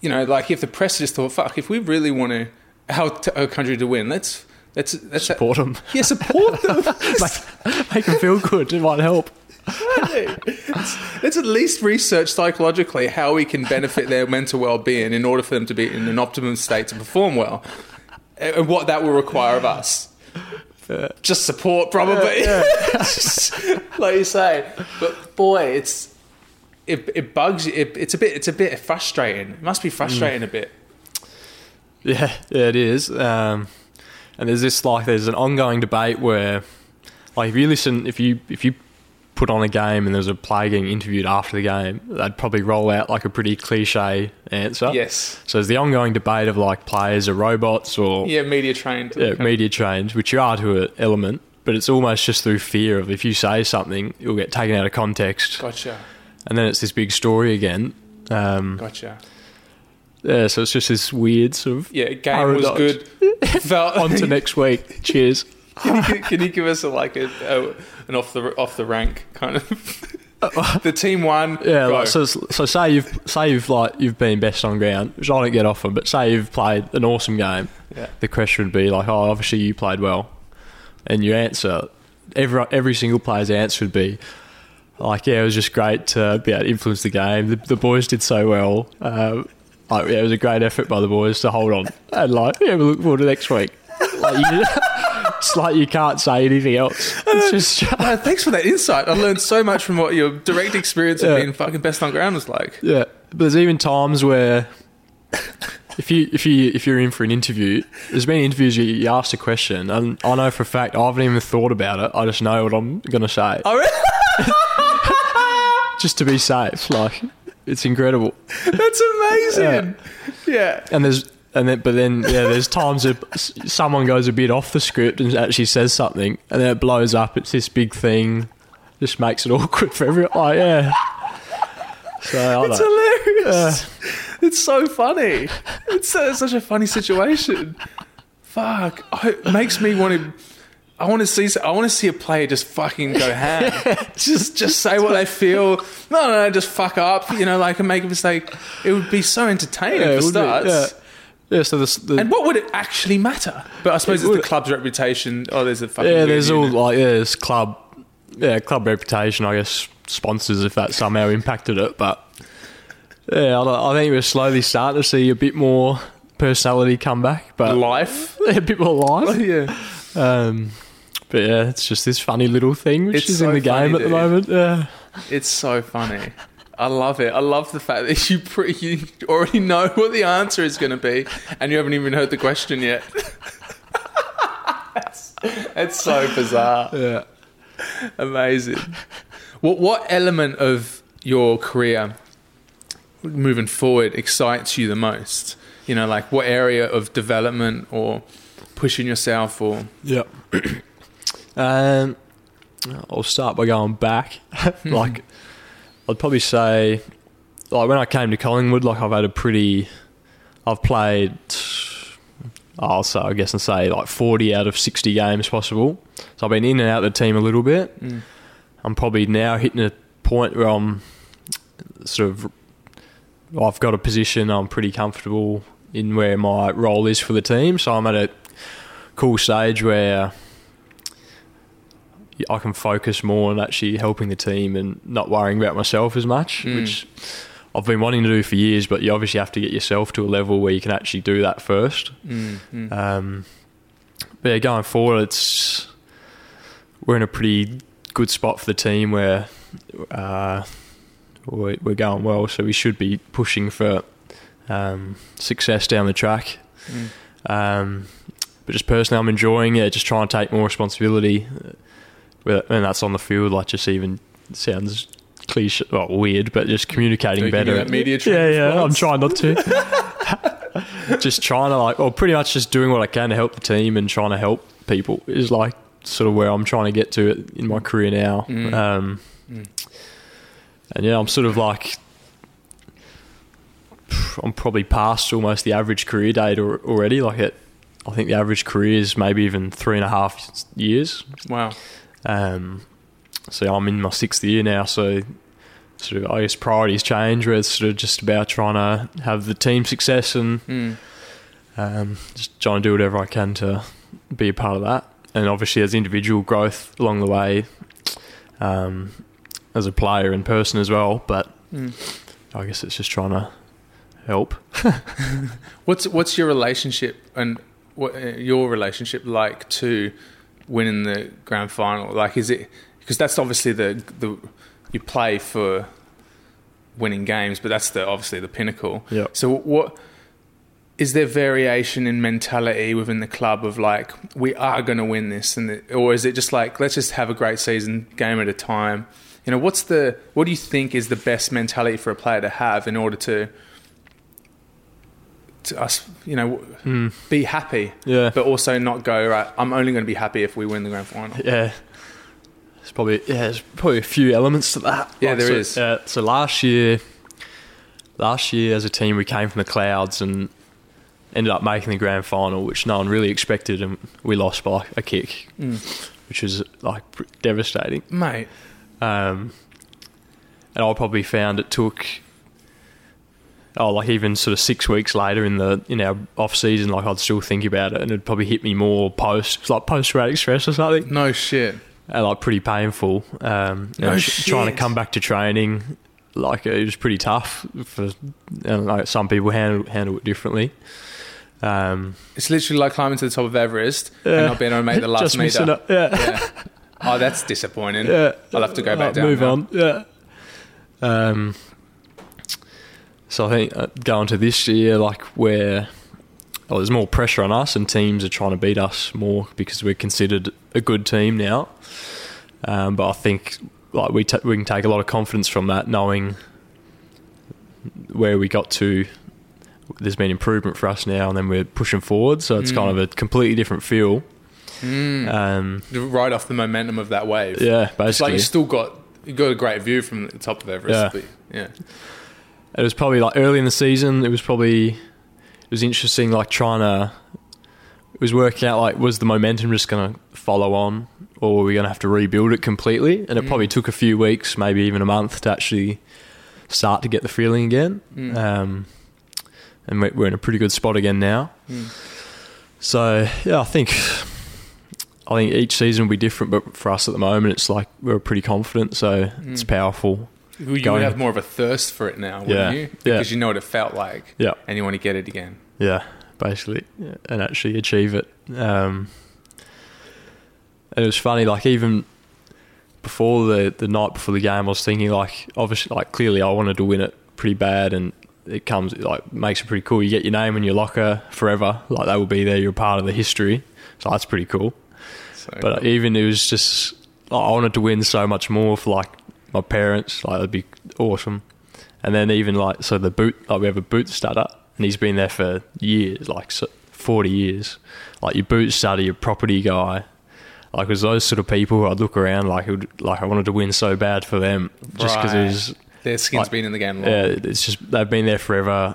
you know, like if the press just thought, "Fuck, if we really want to our, t- our country to win, let's let's let's Support them, yeah, support them. Like, make them feel good. It might help. let's, let's at least research psychologically how we can benefit their mental well-being in order for them to be in an optimum state to perform well, and what that will require of us. Just support, probably. like you say, but boy, it's it, it bugs you. It, it's a bit it's a bit frustrating. It must be frustrating a bit. Yeah, yeah, it is. Um, and there's this like there's an ongoing debate where, like, if you listen, if you if you put on a game and there's a player getting interviewed after the game, they'd probably roll out like a pretty cliche answer. Yes. So there's the ongoing debate of like players are robots or Yeah, media trained. yeah, media trained, which you are to an element, but it's almost just through fear of if you say something, it'll get taken out of context, Gotcha. and then it's this big story again. Um, Gotcha. yeah, so it's just this weird sort of Yeah, game was Paradox. good. Felt on to next week. Cheers. Can you, can you give us a, like a, a an off the off the rank kind of? the team won. Yeah, like, so so say you've say you've like you've been best on ground, which I don't get often, but say you've played an awesome game. Yeah. The question would be like, oh, obviously you played well, and your answer, every every single player's answer would be like, yeah, it was just great to be able to influence the game. The, the boys did so well. Um, like, yeah, it was a great effort by the boys to hold on, and like, yeah, we look forward to next week. Like, you, it's like you can't say anything else. It's just. Uh, thanks for that insight. I learned so much from what your direct experience of Yeah. being fucking best on ground was like. Yeah, but there's even times where if you if you if you're in for an interview, there's been interviews you, you ask a question, and I know for a fact I haven't even thought about it. I just know what I'm gonna say, Oh, really? just to be safe. Like it's incredible. That's amazing. Yeah. And there's and then but then yeah, there's times that someone goes a bit off the script and actually says something, and then it blows up. It's this big thing, just makes it awkward for everyone. Oh yeah. So I It's hilarious. It's so funny. It's uh, such a funny situation. Fuck. It makes me want to. I want to see. I want to see a player just fucking go ham. just, just say what they feel. No, no, no, just fuck up. You know, like and make a mistake. It would be so entertaining yeah, for be, starts. yeah. Yeah, so this, the, And what would it actually matter? But I suppose It it's the club's reputation. Oh, there's a fucking yeah, there's all unit. like yeah, there's club, yeah, club reputation. I guess sponsors if that somehow impacted it, but yeah, I, I think we're slowly starting to see a bit more personality come back, but life. a bit more life. yeah. Um, but yeah, it's just this funny little thing which It's is so in the game at the moment. Yeah. It's so funny. I love it. I love the fact that you pre- you already know what the answer is going to be, and you haven't even heard the question yet. it's, it's so bizarre. Yeah. Amazing. What what element of your career moving forward excites you the most? You know, like what area of development or pushing yourself or Yeah. um, I'll start by going back. like, I'd probably say, like when I came to Collingwood, like I've had a pretty, I've played, I'll say, I guess, and say like forty out of sixty games possible. So I've been in and out of the team a little bit. Mm. I'm probably now hitting a point where I'm sort of, I've got a position. I'm pretty comfortable in where my role is for the team. So I'm at a cool stage where I can focus more on actually helping the team and not worrying about myself as much, Mm. which I've been wanting to do for years. But you obviously have to get yourself to a level where you can actually do that first. Mm, mm. Um, but yeah, going forward, it's we're in a pretty good spot for the team where uh, we're, going well, so we should be pushing for um, success down the track. Mm. Um, but just personally, I'm enjoying it. Just trying to take more responsibility, uh, and that's on the field. Like just even sounds cliche, well, weird, but just communicating Don't better. media yeah, yeah. I'm trying not to. just trying to like, or pretty much just doing what I can to help the team and trying to help people is like sort of where I'm trying to get to in my career now. Mm. Um, Mm. And yeah, I'm sort of like. I'm probably past almost the average career date al- already. Like it, I think the average career is maybe even three and a half years. Wow. Um, so I'm in my sixth year now. So sort of, I guess priorities change. Where it's sort of just about trying to have the team success and Mm. um, just trying to do whatever I can to be a part of that. And obviously, there's individual growth along the way um, as a player in person as well. But Mm. I guess it's just trying to help. What's what's your relationship and what uh, your relationship like to winning the grand final? Like, is it because that's obviously the the you play for winning games, but that's the obviously the pinnacle. Yeah. So what is there variation in mentality within the club of like we are going to win this, and the, or is it just like let's just have a great season, game at a time? You know, what's the what do you think is the best mentality for a player to have in order to to us, you know, Mm. be happy, Yeah. but also not go right. I'm only going to be happy if we win the grand final. Yeah. It's probably yeah, there's probably a few elements to that. Yeah, there so, is. Uh, so last year, last year as a team, we came from the clouds and ended up making the grand final, which no one really expected, and we lost by a kick, Mm. which was like devastating. Mate, Um, and I probably found it took. Oh, like even sort of six weeks later in the in our off season, like I'd still think about it, and it'd probably hit me more post, it's like post traumatic stress or something no shit. uh, like pretty painful. Um, No tr- trying to come back to training, like it was pretty tough for. I don't know, some people handle handle it differently. Um, It's literally like climbing to the top of Everest Yeah. and not being able to make the last meter. it. Yeah, Yeah. Oh, that's disappointing. yeah. I'll have to go back Uh, down. Move now. on. Yeah. Um, so I think uh, going to this year, like where well, there's more pressure on us, and teams are trying to beat us more because we're considered a good team now. Um, but I think like we ta we can take a lot of confidence from that, knowing where we got to there's been improvement for us now, and then we're pushing forward. So it's Mm. kind of a completely different feel. Mm. Um, right off the momentum of that wave. yeah, It's like you still got you got a great view from the top of Everest. Yeah. But yeah. It was probably like early in the season. It was probably it was interesting, like trying to. It was working out like was the momentum just going to follow on, or were we going to have to rebuild it completely? And it Mm. probably took a few weeks, maybe even a month, to actually start to get the feeling again. Mm. Um, and we- we're in a pretty good spot again now. Mm. So yeah, I think I think each season will be different, but for us at the moment, it's like we're pretty confident. So it's Mm. powerful. Well, you going- would have more of a thirst for it now, wouldn't Yeah. you? Yeah. Because you know what it felt like, Yeah. and you want to get it again. Yeah, basically, and actually achieve it. Um, it was funny, like even before the the night before the game, I was thinking like, obviously, like clearly, I wanted to win it pretty bad, and it comes like makes it pretty cool. You get your name in your locker forever, like that will be there. You're part of the history, so that's pretty cool. So, But even it was just like, I wanted to win so much more for like my parents. Like that'd be awesome. And then even like so the boot like we have a boot studder and he's been there for years, like forty years. Like your boot studder, your property guy. Like it was those sort of people who I'd look around like who'd, like I wanted to win so bad for them just because Right. it was their skin's like- been in the game long. yeah, it's just they've been there forever,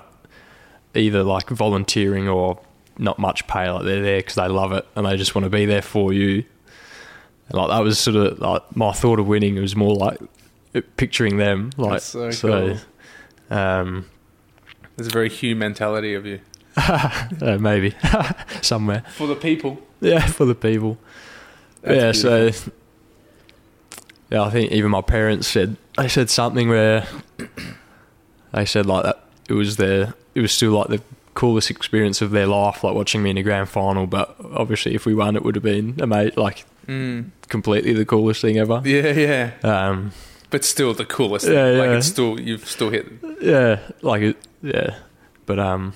either like volunteering or not much pay. Like they're there because they love it and they just want to be there for you. And like that was sort of like my thought of winning. It was more like picturing them. Like That's so um, There's a very Hugh mentality of you uh, maybe somewhere. for the people. Yeah, for the people. yeah, That's so yeah, I think even my parents said they said something where they said like that it was their it was still like the coolest experience of their life, like watching me in a grand final. But obviously, if we won, it would have been amazing, like Mm. completely the coolest thing ever. Yeah, yeah. Um, But still the coolest. Yeah, thing. Like it's still you've still hit. yeah, like it, yeah, but um,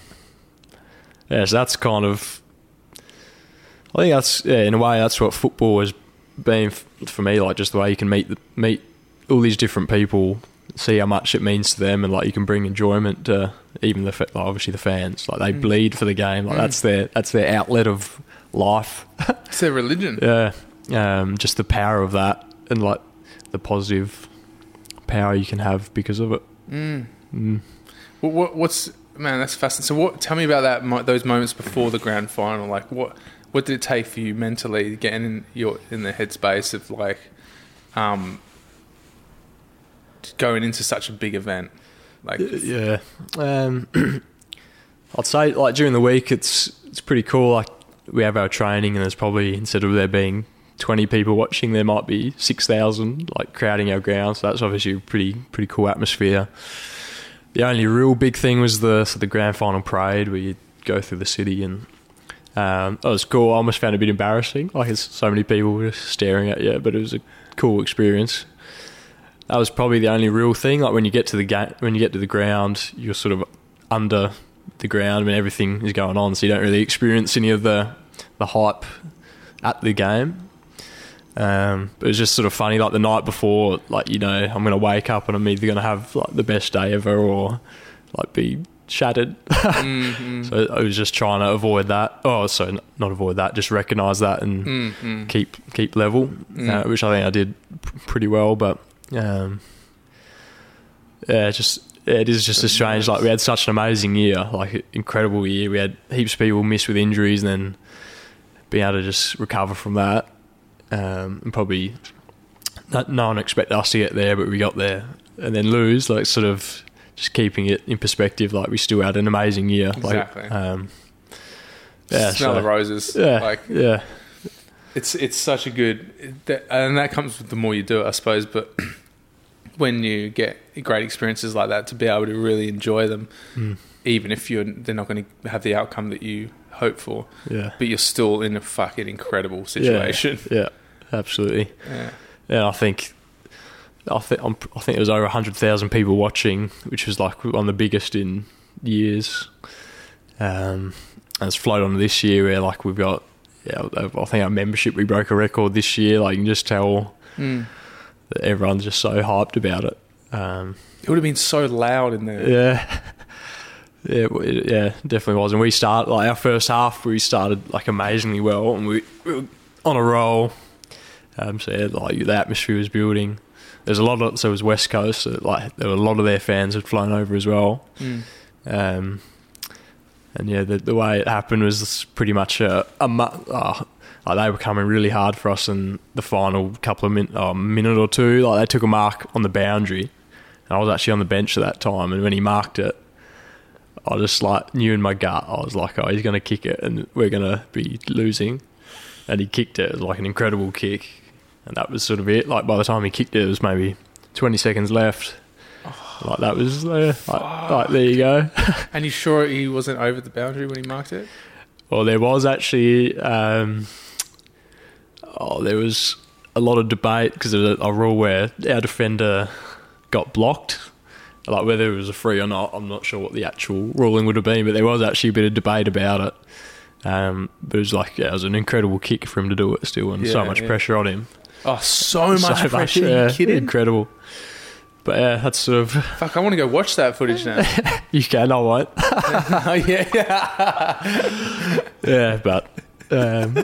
yeah, so that's kind of. I think that's yeah, in a way that's what football has been f- for me. Like just the way you can meet the, meet all these different people, see how much it means to them, and like you can bring enjoyment to even the fa- like, obviously the fans. Like they Mm. bleed for the game. Like Mm. that's their that's their outlet of life. It's their religion. Yeah, um, just the power of that, and like the positive power you can have because of it. Mm. Mm. What, what, what's man? That's fascinating. So, what? Tell me about that. Those moments before the grand final. Like, what? What did it take for you mentally, getting in your in the headspace of like, um, going into such a big event? Like, Yeah. Um, I'd say like during the week it's it's pretty cool. Like we have our training and there's probably instead of there being twenty people watching, there might be six thousand like crowding our ground. So that's obviously a pretty pretty cool atmosphere. The only real big thing was the so the grand final parade where you go through the city and um, it was cool. I almost found it a bit embarrassing. Like it's so many people just staring at you, but it was a cool experience. That was probably the only real thing. Like when you get to the ga- when you get to the ground, you're sort of under the ground when everything is going on, so you don't really experience any of the the hype at the game. Um, but it was just sort of funny. Like the night before, like you know, I'm going to wake up and I'm either going to have like the best day ever or like be shattered. mm, mm, So I was just trying to avoid that. Oh, so n- not avoid that, just recognise that and mm, mm. keep keep level, Mm. uh, which I think I did p- pretty well. But um, yeah, just yeah, it is just So a strange. Like we had such an amazing year, like incredible year. We had heaps of people miss with injuries, and then being able to just recover from that, um, and probably no, no one expected us to get there, but we got there, and then lose. Like sort of just keeping it in perspective. Like we still had an amazing year. Exactly. Like, um, yeah, Smell so- the roses. Yeah, Like yeah, it's it's such a good, and that comes with the more you do it, I suppose. But when you get great experiences like that, to be able to really enjoy them, Mm. even if you're they're not going to have the outcome that you hope for, yeah. but you're still in a fucking incredible situation. Yeah, absolutely. Yeah. Yeah, I think I think I'm, think there was over hundred thousand people watching, which was like one of the biggest in years. Um, and it's flowed on this year where like we've got. Yeah, I think our membership we broke a record this year. Like you can just tell Mm. that everyone's just so hyped about it. Um, It would have been so loud in there. yeah, Yeah, it- yeah, definitely was. And we start like our first half, we started like amazingly well, and we, we were on a roll. Um, so yeah, like the atmosphere was building. There's a lot of so it was West Coast. So like there were a lot of their fans had flown over as well. Mm. Um, and yeah, the, the way it happened was pretty much a, a mu- uh, like they were coming really hard for us in the final couple of min- oh, minute or two. Like they took a mark on the boundary, and I was actually on the bench at that time. And when he marked it, I just like knew in my gut, I was like, oh, he's going to kick it, and we're going to be losing. And he kicked it. It was like an incredible kick, and that was sort of it. Like by the time he kicked it, it was maybe twenty seconds left. Like that was there. Like, like there you go. And you sure he wasn't over the boundary when he marked it? Well, there was actually, um, oh, there was a lot of debate because there was a, a rule where our defender got blocked, like whether it was a free or not. I'm not sure what the actual ruling would have been, but there was actually a bit of debate about it. Um, but it was like, yeah, it was an incredible kick for him to do it still, and so much yeah. pressure on him. Oh, so much pressure. yeah, Are you kidding? incredible. But yeah, that's sort of Fuck, I want to go watch that footage now. you can, I won't. oh, yeah, yeah. Yeah, but um,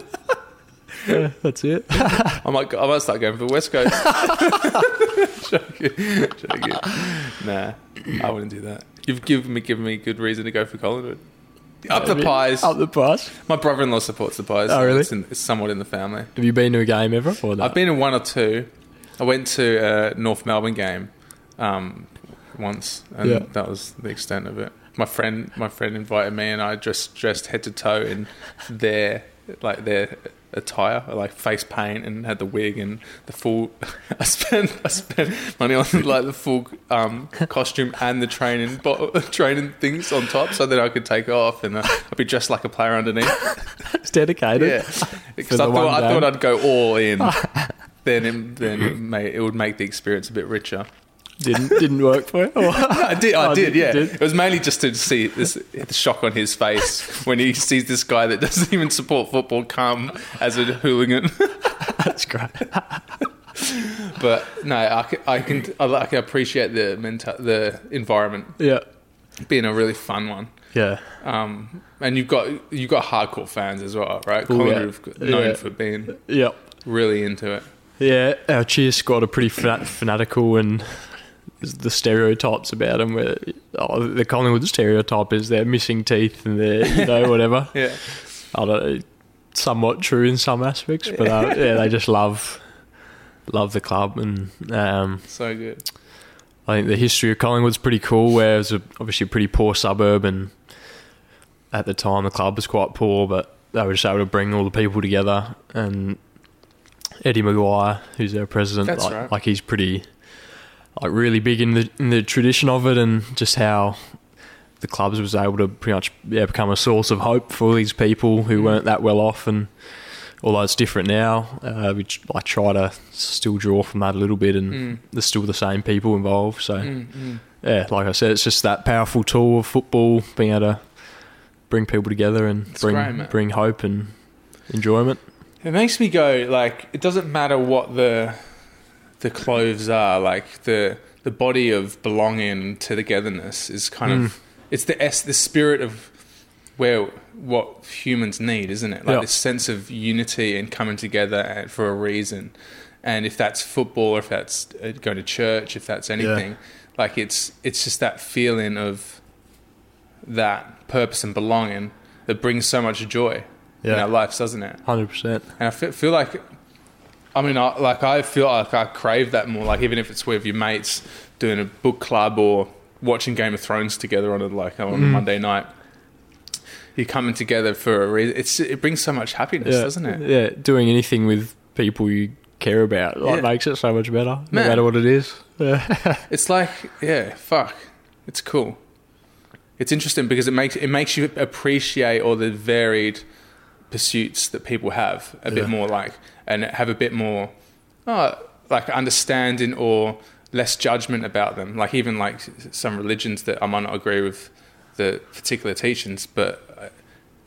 yeah, that's it. I might, I might start going for the West Coast. joking, joking. Nah, I wouldn't do that. You've given me given me good reason to go for Collingwood. Up the pies. Up the pies. My brother-in-law supports the pies. Oh, really? It's, in, it's somewhat in the family. Have you been to a game ever? Or? I've been in one or two. I went to a North Melbourne game um, once, and Yeah. that was the extent of it. My friend, my friend invited me, and I just dressed head to toe in their like their attire, like face paint, and had the wig and the full. I spent I spent money on like the full um, costume and the training bo- training things on top, so that I could take off, and uh, I'd be dressed like a player underneath. It's dedicated. Yeah, because I thought I thought I'd go all in. then it, then it, may, it would make the experience a bit richer. Didn't didn't work for you. Or- I did, I Oh, did, yeah. did? It was mainly just to see this the shock on his face when he sees this guy that doesn't even support football come as a hooligan. That's great. but no, I can, I can, I like I appreciate the mental, the environment Yeah. being a really fun one. Yeah. Um, and you've got you've got hardcore fans as well, right? Oh, yeah. Collingwood are known Yeah. for being Yep. really into it. Yeah. Our cheer squad are pretty fanatical and the stereotypes about them where oh, the Collingwood stereotype is they're missing teeth and they're you know whatever. Yeah. I don't know, somewhat true in some aspects, but uh, yeah, they just love love the club and um, So good. I think the history of Collingwood's pretty cool. Where it was a, obviously a pretty poor suburb, and at the time the club was quite poor, but they were just able to bring all the people together. And Eddie McGuire, who's their president, like, right. like he's pretty, like really big in the in the tradition of it, and just how the clubs was able to pretty much yeah, become a source of hope for these people who Mm. weren't that well off and. Although it's different now, uh, we I try to still draw from that a little bit, and Mm. there's still the same people involved. So Mm, mm. yeah, like I said, it's just that powerful tool of football being able to bring people together and It's bring great, bring hope and enjoyment. It makes me go like it doesn't matter what the the clothes are like the the body of belonging to togetherness is kind Mm. of it's the s the spirit of where what humans need isn't it like Yeah. this sense of unity and coming together and for a reason and if that's football or if that's uh, going to church if that's anything like it's it's just that feeling of that purpose and belonging that brings so much joy in our lives doesn't it Hundred percent. and I fe- feel like, I mean, I, like I feel like I crave that more. Like even if it's with your mates doing a book club or watching Game of Thrones together on a like on a Mm. Monday night, you're coming together for a reason. It's it brings so much happiness, Yeah, doesn't it? Yeah, doing anything with people you care about like Yeah. makes it so much better, no matter what it is. Yeah, It's like yeah, fuck, it's cool. It's interesting because it makes it makes you appreciate all the varied pursuits that people have a Yeah. bit more like and have a bit more uh, like understanding or less judgment about them like even like some religions that I might not agree with the particular teachings but uh,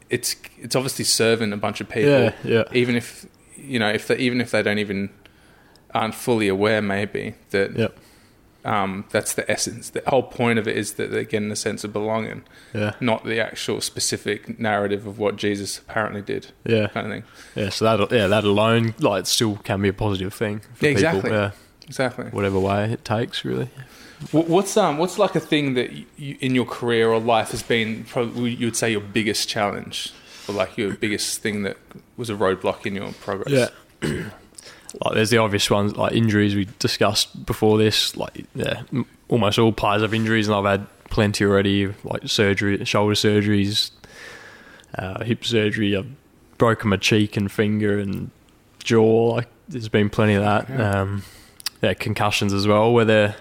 it's it's obviously serving a bunch of people yeah, yeah. even if you know if they even if they don't even aren't fully aware maybe that Yep. Um, that's the essence. The whole point of it is that they're getting a sense of belonging, Yeah, not the actual specific narrative of what Jesus apparently did, yeah, kind of thing. yeah. So that yeah, that alone, like, still can be a positive thing. For Yeah, people. exactly. Yeah, Exactly. whatever way it takes, really. What's um what's like a thing that you, in your career or life has been probably you would say your biggest challenge or like your biggest thing that was a roadblock in your progress? Yeah. like there's the obvious ones like injuries we discussed before this. Like yeah, almost all players have injuries, and I've had plenty already. Like surgery, shoulder surgeries, uh, hip surgery. I've broken my cheek and finger and jaw. Like there's been plenty of that. Yeah. Um, yeah, concussions as well, where they're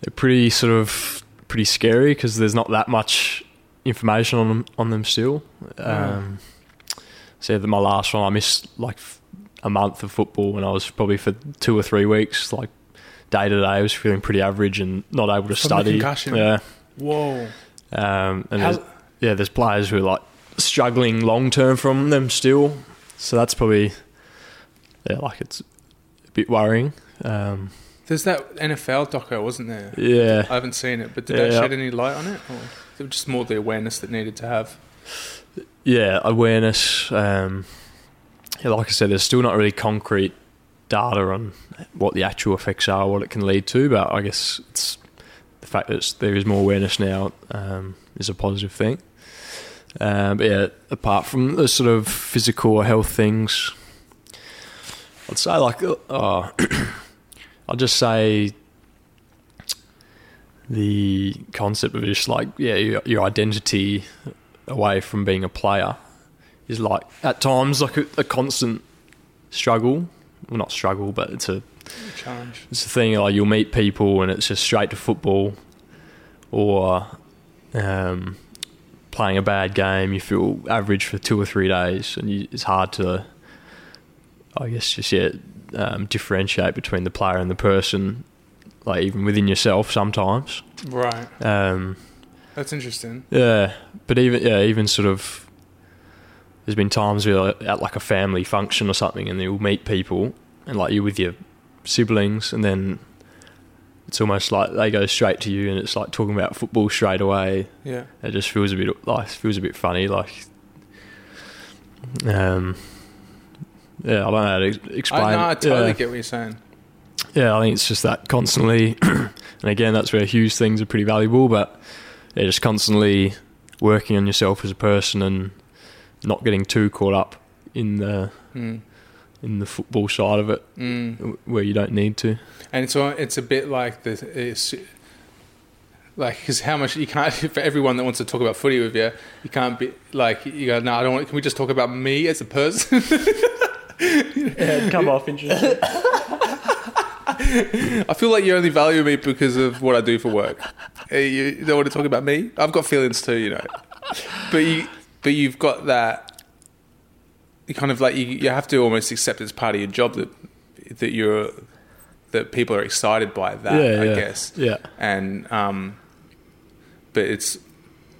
they're pretty sort of pretty scary because there's not that much information on them on them still. Um, so yeah, my last one, I missed like a month of football, and I was probably for two or three weeks, like day to day, I was feeling pretty average and not able to From the study. concussion? Yeah, Whoa. um, and How- there's, yeah, there's players who are like struggling long term from them still. So that's probably yeah, like it's a bit worrying. Um, There's that NFL doco, wasn't there? yeah, I haven't seen it, but did Yeah, that yeah. shed any light on it? Or was it just more the awareness that needed to have? yeah, awareness. Um, yeah, like I said, there's still not really concrete data on what the actual effects are, what it can lead to. But I guess it's the fact that there is more awareness now um, is a positive thing. Um, but yeah, apart from the sort of physical or health things, I'd say like, uh, I'll just say the concept of just like yeah, your, your identity away from being a player is like at times like a, a constant struggle. Well, not struggle, but it's a Challenge. it's a thing like you'll meet people and it's just straight to football, or um, playing a bad game. You feel average for two or three days, and you, it's hard to, I guess, just yeah, um, differentiate between the player and the person, like even within yourself sometimes. Right. Um, That's interesting. yeah, but even yeah, even sort of. There's been times where at like a family function or something, and you'll meet people, and like you're with your siblings, and then it's almost like they go straight to you, and it's like talking about football straight away. Yeah. It just feels a bit like feels a bit funny, like. Um. Yeah, I don't know how to explain. I, no, I totally yeah. get what you're saying. Yeah, I think it's just that constantly, and again, that's where huge things are pretty valuable. But yeah, just constantly working on yourself as a person and not getting too caught up in the Mm. in the football side of it, Mm. where you don't need to. And it's it's a bit like the it's like because how much you can't for everyone that wants to talk about footy with you, you can't be like you go no I don't want. Can we just talk about me as a person? Yeah, come off interesting. I feel like you only value me because of what I do for work. Uh, You don't want to talk about me. I've got feelings too, you know. But you, but you've got that. You kind of like you, you have to almost accept as part of your job that that you're that people are excited by that. yeah, I yeah, guess. Yeah, and um, but it's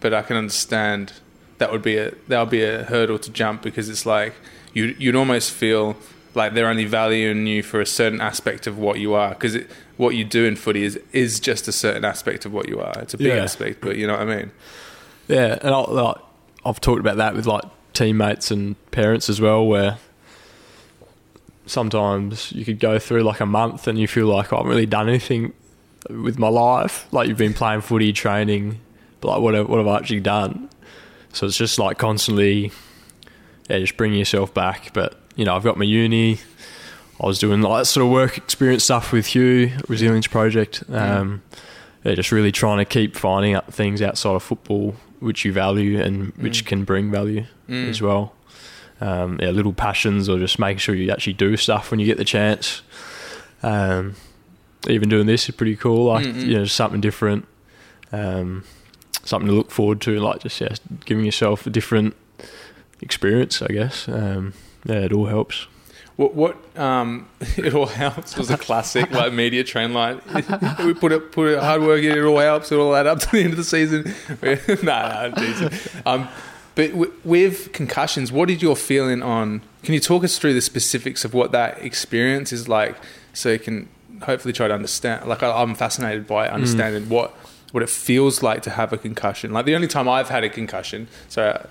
but I can understand that would be a that would be a hurdle to jump because it's like you you'd almost feel like they're only valuing you for a certain aspect of what you are because what you do in footy is is just a certain aspect of what you are. It's a big Yeah. aspect, but you know what I mean. yeah. And I, like, I've talked about that with like teammates and parents as well, where sometimes you could go through like a month and you feel like "Oh, I haven't really done anything with my life. Like you've been playing footy, training, but like what have, what have I actually done? So it's just like constantly, yeah, just bringing yourself back. But you know, I've got my uni. I was doing like sort of work experience stuff with Hugh, Resilience Project. Um, yeah, just really trying to keep finding out things outside of football which you value and which Mm. can bring value Mm. as well. Um, yeah, little passions or just making sure you actually do stuff when you get the chance. Um, even doing this is pretty cool. Like Mm, mm. you know, something different, um, something to look forward to. Like just yeah, giving yourself a different experience. I guess. Um, yeah, it all helps. What what um it all helps was a classic like media train line. we put it put it hard work in, it all helps, it all add up to the end of the season. nah, nah, I'm teasing. Um but w- with concussions, what is your feeling on? Can you talk us through the specifics of what that experience is like, so you can hopefully try to understand. Like I, I'm fascinated by understanding what what it feels like to have a concussion. Like the only time I've had a concussion, so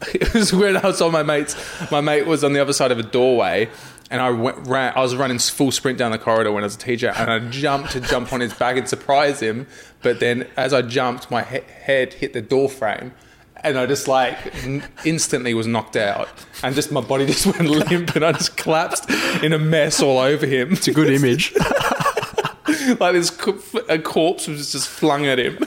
it was when I on my mate's. My mate was on the other side of a doorway, and I went, ran. I was running full sprint down the corridor when I was a teacher, and I jumped to jump on his back and surprise him. But then, as I jumped, my he- head hit the door frame. And I just like n- instantly was knocked out, and just my body just went limp, and I just collapsed in a mess all over him. It's a good image. like this co- a corpse was just flung at him.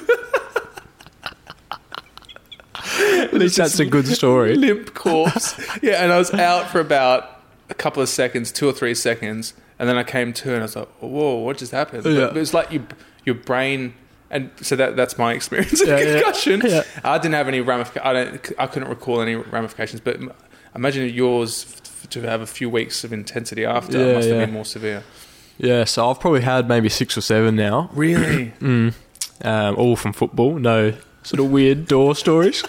At least that's a good story. limp corpse. Yeah, and I was out for about a couple of seconds, two or three seconds, and then I came to and I was like, "Whoa, what just happened?" But it was like your your brain, and so that that's my experience of Yeah, yeah. concussion. Yeah. I didn't have any ramifications. I don't. I couldn't recall any ramifications, but imagine yours f- to have a few weeks of intensity after Yeah, must have been more severe. Yeah, so I've probably had maybe six or seven now. Really? Mm. Um, all from football. No sort of weird door stories.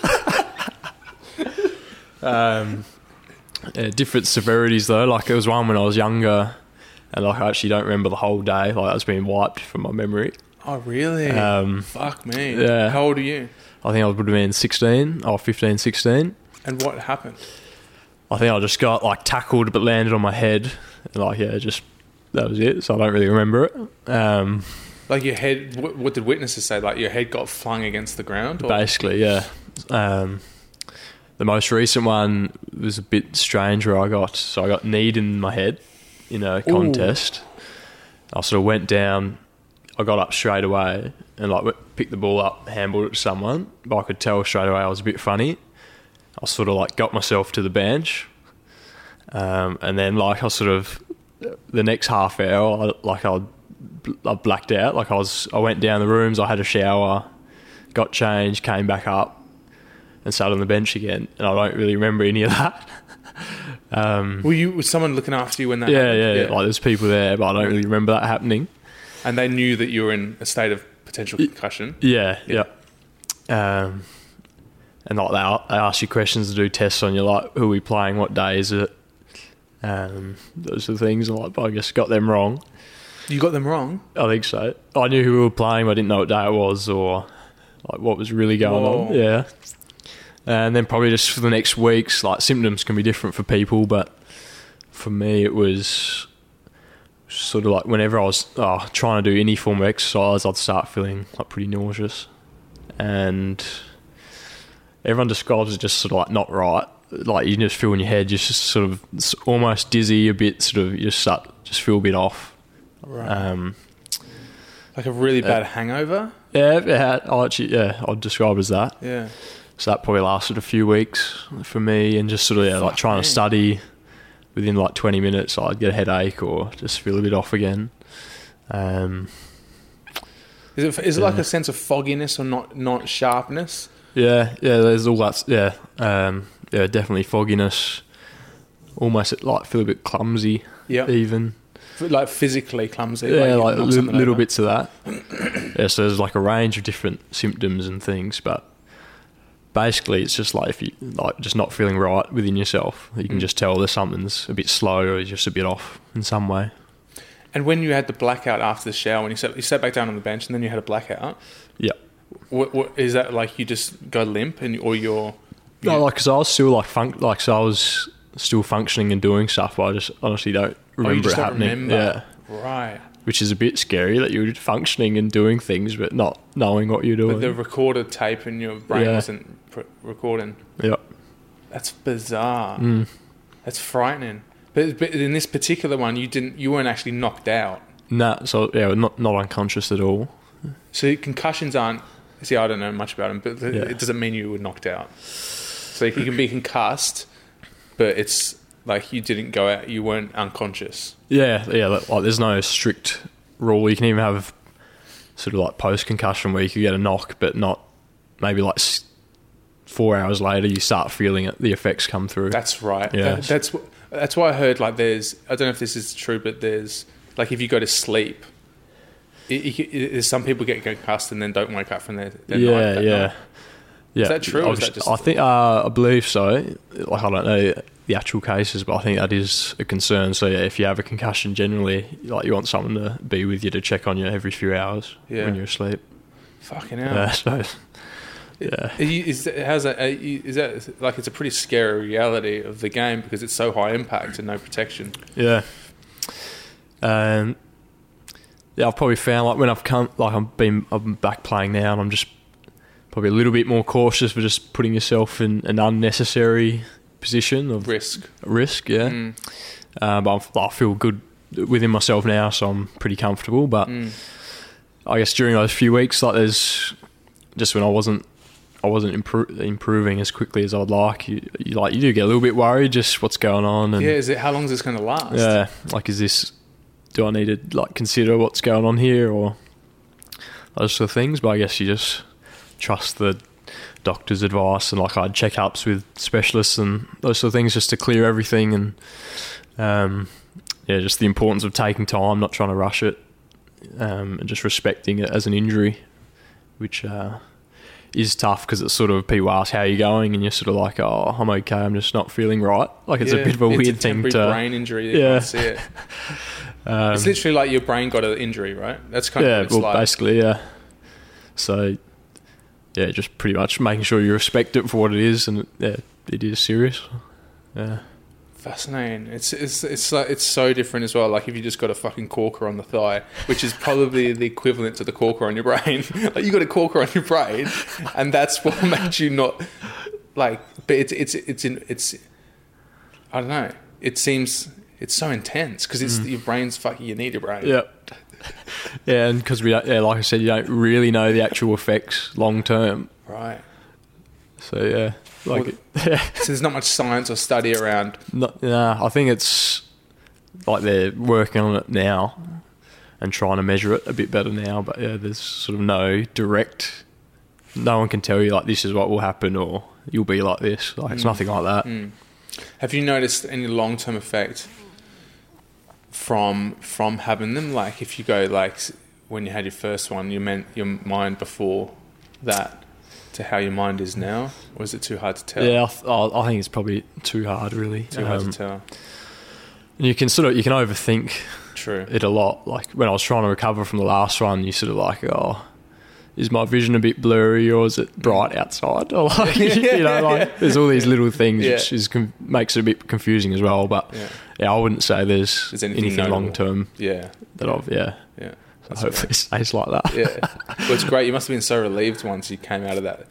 um, yeah, different severities though. Like there was one when I was younger, and like I actually don't remember the whole day. Like I was being wiped from my memory. oh, really? Um, Fuck me. yeah. How old are you? I think I would have been 16 or 15, 16. And what happened? I think I just got like tackled but landed on my head. And, like yeah, just that was it. So I don't really remember it. Um, Like your head. What, what did witnesses say? Like your head got flung against the ground? Or? Basically, yeah. Um, the most recent one was a bit strange where I got so I got kneed in my head in a contest. I sort of went down. I got up straight away and like picked the ball up, handballed it to someone. But I could tell straight away I was a bit funny. I sort of like got myself to the bench, um, and then like I sort of the next half hour, I, like I, I blacked out. Like I was, I went down the rooms. I had a shower, got changed, came back up, and sat on the bench again. And I don't really remember any of that. um, Were you was someone looking after you when that? yeah, happened? yeah, Like there's people there, but I don't really remember that happening. and they knew that you were in a state of potential concussion. Yeah, yeah. Um, and like they, they ask you questions to do tests on you, like who are we playing, what day is it? Um, those are the things. and, Like, I just got them wrong. You got them wrong. I think so. I knew who we were playing, but I didn't know what day it was or like what was really going on. Yeah. And then probably just for the next weeks, like symptoms can be different for people, but for me it was sort of like whenever I was oh, trying to do any form of exercise, I'd start feeling like pretty nauseous, and everyone describes it just sort of like not right. Like you just feel in your head, you're just sort of almost dizzy, a bit sort of you just start just feel a bit off. Right. Um, like a really bad hangover. yeah, yeah, I actually, yeah, I'd describe as that. Yeah. So that probably lasted a few weeks for me, and just sort of yeah, like trying to study. Within like twenty minutes, I'd get a headache or just feel a bit off again. Um, Is it is it like a sense of fogginess or not not sharpness? yeah, yeah, there's all that. Yeah, um, yeah, definitely fogginess. Almost like feel a bit clumsy, Yeah. even. Like physically clumsy. yeah, like, knock li- something little bits of that. yeah, so there's like a range of different symptoms and things, but basically it's just like if you like just not feeling right within yourself, you can Mm. just tell there's something's a bit slow or just a bit off in some way. And when you had the blackout after the shower, when you sat you sat back down on the bench and then you had a blackout. Yeah. What, what is that like? You just go limp and or you're No, like because I was still like funk, like so I was still functioning and doing stuff, but I just honestly don't oh, remember just it don't happening. remember. Yeah, Right. which is a bit scary that you're functioning and doing things but not knowing what you're doing. But the recorded tape in your brain Yeah. wasn't pr- recording. yeah. That's bizarre. Mm. That's frightening. But, but in this particular one, you didn't. You weren't actually knocked out. Nah, so yeah, not not unconscious at all. So concussions aren't. See, I don't know much about them, but Yeah. it doesn't mean you were knocked out. So you can be concussed, but it's like you didn't go out. You weren't unconscious. Yeah, yeah. Like, like, there's no strict rule. You can even have sort of like post concussion where you could get a knock, but not maybe like four hours later you start feeling it. The effects come through. That's right. Yeah. That- that's that's why I heard like there's. I don't know if this is true, but there's like if you go to sleep. It, it, it, there's some people get concussed and then don't wake up from their, their yeah, that yeah. night. Yeah, that true or is that just- I think uh, I believe so. Like I don't know the actual cases, but I think that is a concern. So yeah, if you have a concussion, generally, like you want someone to be with you to check on you every few hours Yeah. when you're asleep. Fucking Yeah, hell. so yeah, you- Is, how's that, you- is that like it's a pretty scary reality of the game because it's so high impact and no protection? yeah. Um, yeah, I've probably found like when I've come, like I'm been, I'm back playing now, and I'm just probably a little bit more cautious for just putting yourself in an unnecessary position of Risk. risk. Yeah. Mm, Uh, but I'm, I feel good within myself now, so I'm pretty comfortable. But mm. I guess during those few weeks, like there's just when I wasn't, I wasn't impro- improving as quickly as I'd like. You, you like you do get a little bit worried, just what's going on, and Yeah, is it how long is this going to last? yeah, like is this? Do I need to like consider what's going on here, or those sort of things? But I guess you just trust the doctor's advice and like I had checkups with specialists and those sort of things just to clear everything and um, yeah, just the importance of taking time, not trying to rush it, um, and just respecting it as an injury, which uh, is tough because it's sort of people ask how you're going and you're sort of like, oh, I'm okay, I'm just not feeling right. Like it's Yeah, a bit of a weird thing to. brain injury. Yeah. see it. um, it's literally like your brain got an injury, right? That's kind yeah, of well, like. basically, yeah. So, yeah, just pretty much making sure you respect it for what it is, and yeah, it is serious. Yeah, Fascinating. It's it's it's like it's so different as well. Like if you just got a fucking corker on the thigh, which is probably the equivalent to the corker on your brain. like you got a corker on your brain, and that's what makes you not like. But it's it's it's in it's. I don't know. It seems it's so intense because it's mm. your brain's fucking. You need your brain. yeah, yeah, and because we, don't- yeah, like I said, you don't really know the actual effects long term. Right. So yeah, like Well, yeah, So there's not much science or study around. not, nah, I think it's like they're working on it now and trying to measure it a bit better now. But yeah, there's sort of no direct. No one can tell you like this is what will happen or you'll be like this. Like it's Mm. nothing like that. Mm. Have you noticed any long term effect from from having them? Like if you go like when you had your first one, you meant your mind before that to how your mind is now, or is it too hard to tell? Yeah, I, th- I think it's probably too hard, really. too hard Um, to tell. You can sort of you can overthink True. it a lot. Like when I was trying to recover from the last one, you sort of like, oh, is my vision a bit blurry or is it bright outside? Or like, you know, like there's all these little things Yeah. which is makes it a bit confusing as well. But Yeah. yeah, I wouldn't say there's, There's anything anything, long term Yeah. that I've yeah. Yeah. So That's hopefully it stays like that. Yeah. Well, it's great. You must have been so relieved once you came out of that.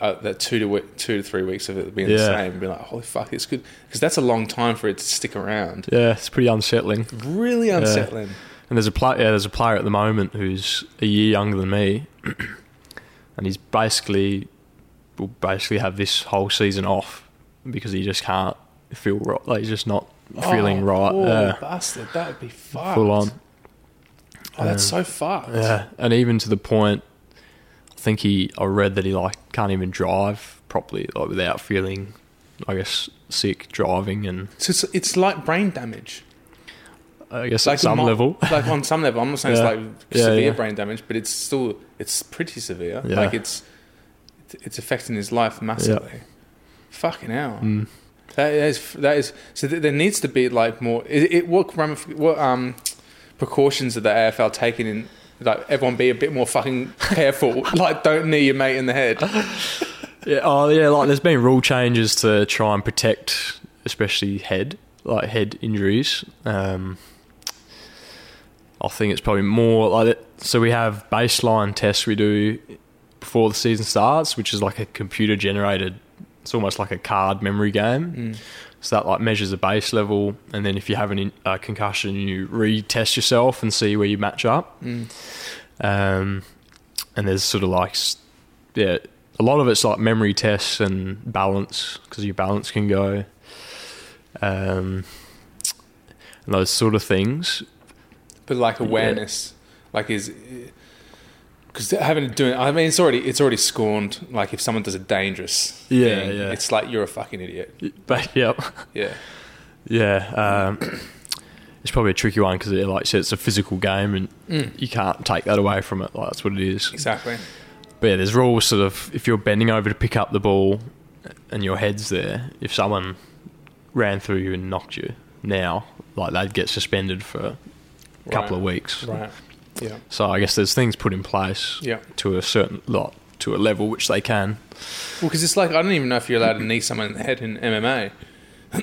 Uh, that two to we- two to three weeks of it being the same, and be like, "Holy fuck, it's good," because that's a long time for it to stick around. Yeah, it's pretty unsettling. Really unsettling. And there's a player, yeah, there's a player at the moment who's a year younger than me, and he's basically will basically have this whole season off because he just can't feel right. Like he's just not feeling Oh, right. poor Yeah, bastard. That would be fucked. full on. Oh, that's Um, so fucked. Yeah, and even to the point, I think he. I read that he like can't even drive properly, like without feeling, I guess, sick driving, and So it's, it's like brain damage. I guess Like at some mo- level. like on some level. I'm not saying Yeah. it's like Yeah, severe yeah. brain damage, but it's still it's pretty severe. Like it's it's affecting his life massively. Fucking hell. Mm. That is that is so. th- There needs to be like more. It, it what ramif- what um precautions are the AFL taking in? Like everyone be a bit more fucking careful. like don't knee your mate in the head. Yeah, oh yeah, like there's been rule changes to try and protect, especially head, like head injuries. Um, I think it's probably more like that. So we have baseline tests we do before the season starts, which is like a computer generated. It's almost like a card memory game. Mm. So that like measures the base level, and then if you have an in, uh, concussion, you retest yourself and see where you match up. Mm. Um, and there's sort of like, yeah, a lot of it's like memory tests and balance because your balance can go, um, and those sort of things. But like awareness, like is because having to do it. I mean, it's already it's already scorned. Like if someone does a dangerous, Yeah, thing, yeah. it's like you're a fucking idiot. But yeah, Yeah, yeah, um, it's probably a tricky one because, like said, it's a physical game and Mm. you can't take that away from it. Like that's what it is. exactly. But yeah, there's rules sort of if you're bending over to pick up the ball and your head's there, if someone ran through you and knocked you now, like they'd get suspended for couple Right. of weeks. Right. Yeah. So I guess there's things put in place Yeah. to a certain lot, to a level which they can. Well, because it's like I don't even know if you're allowed to knee someone in the head in MMA. Uh,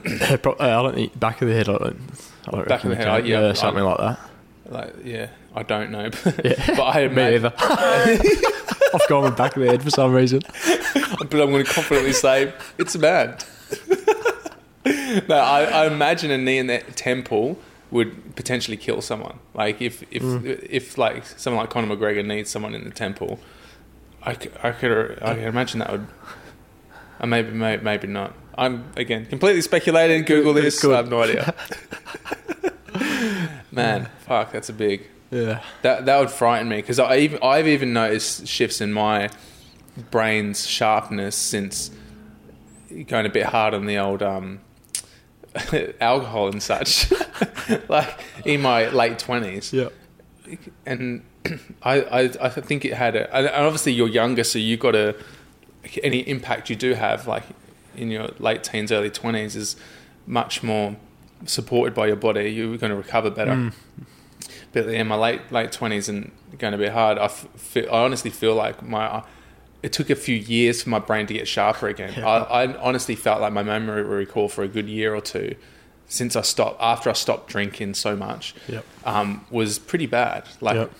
I don't back of the head. I don't. I don't Back of the head. I- yeah, I- something like that. Like, yeah, I don't know, Yeah. but I Me either. I've gone with back of the head for some reason. but I'm going to confidently say it's a man. no, I, I imagine a knee in the temple would potentially kill someone. Like if if if like someone like Conor McGregor needs someone in the temple, I could I could, I could imagine that would. Uh, maybe, maybe maybe not. I'm again completely speculating. Google this. Good. I have no idea. Man, fuck, that's a big. Yeah. That that would frighten me because I even I've even noticed shifts in my brain's sharpness since going a bit hard on the old um, alcohol and such. like in my late twenties, Yeah. and I, I I think it had a. And obviously, you're younger, so you got a any impact you do have, like in your late teens, early twenties, is much more supported by your body. You're going to recover better. Mm. But in my late late twenties and going to be hard, I, feel, I honestly feel like my. It took a few years for my brain to get sharper again. Yeah. I, I honestly felt like my memory recall for a good year or two since I stopped after I stopped drinking so much Yep. um, was pretty bad. Like, Yep.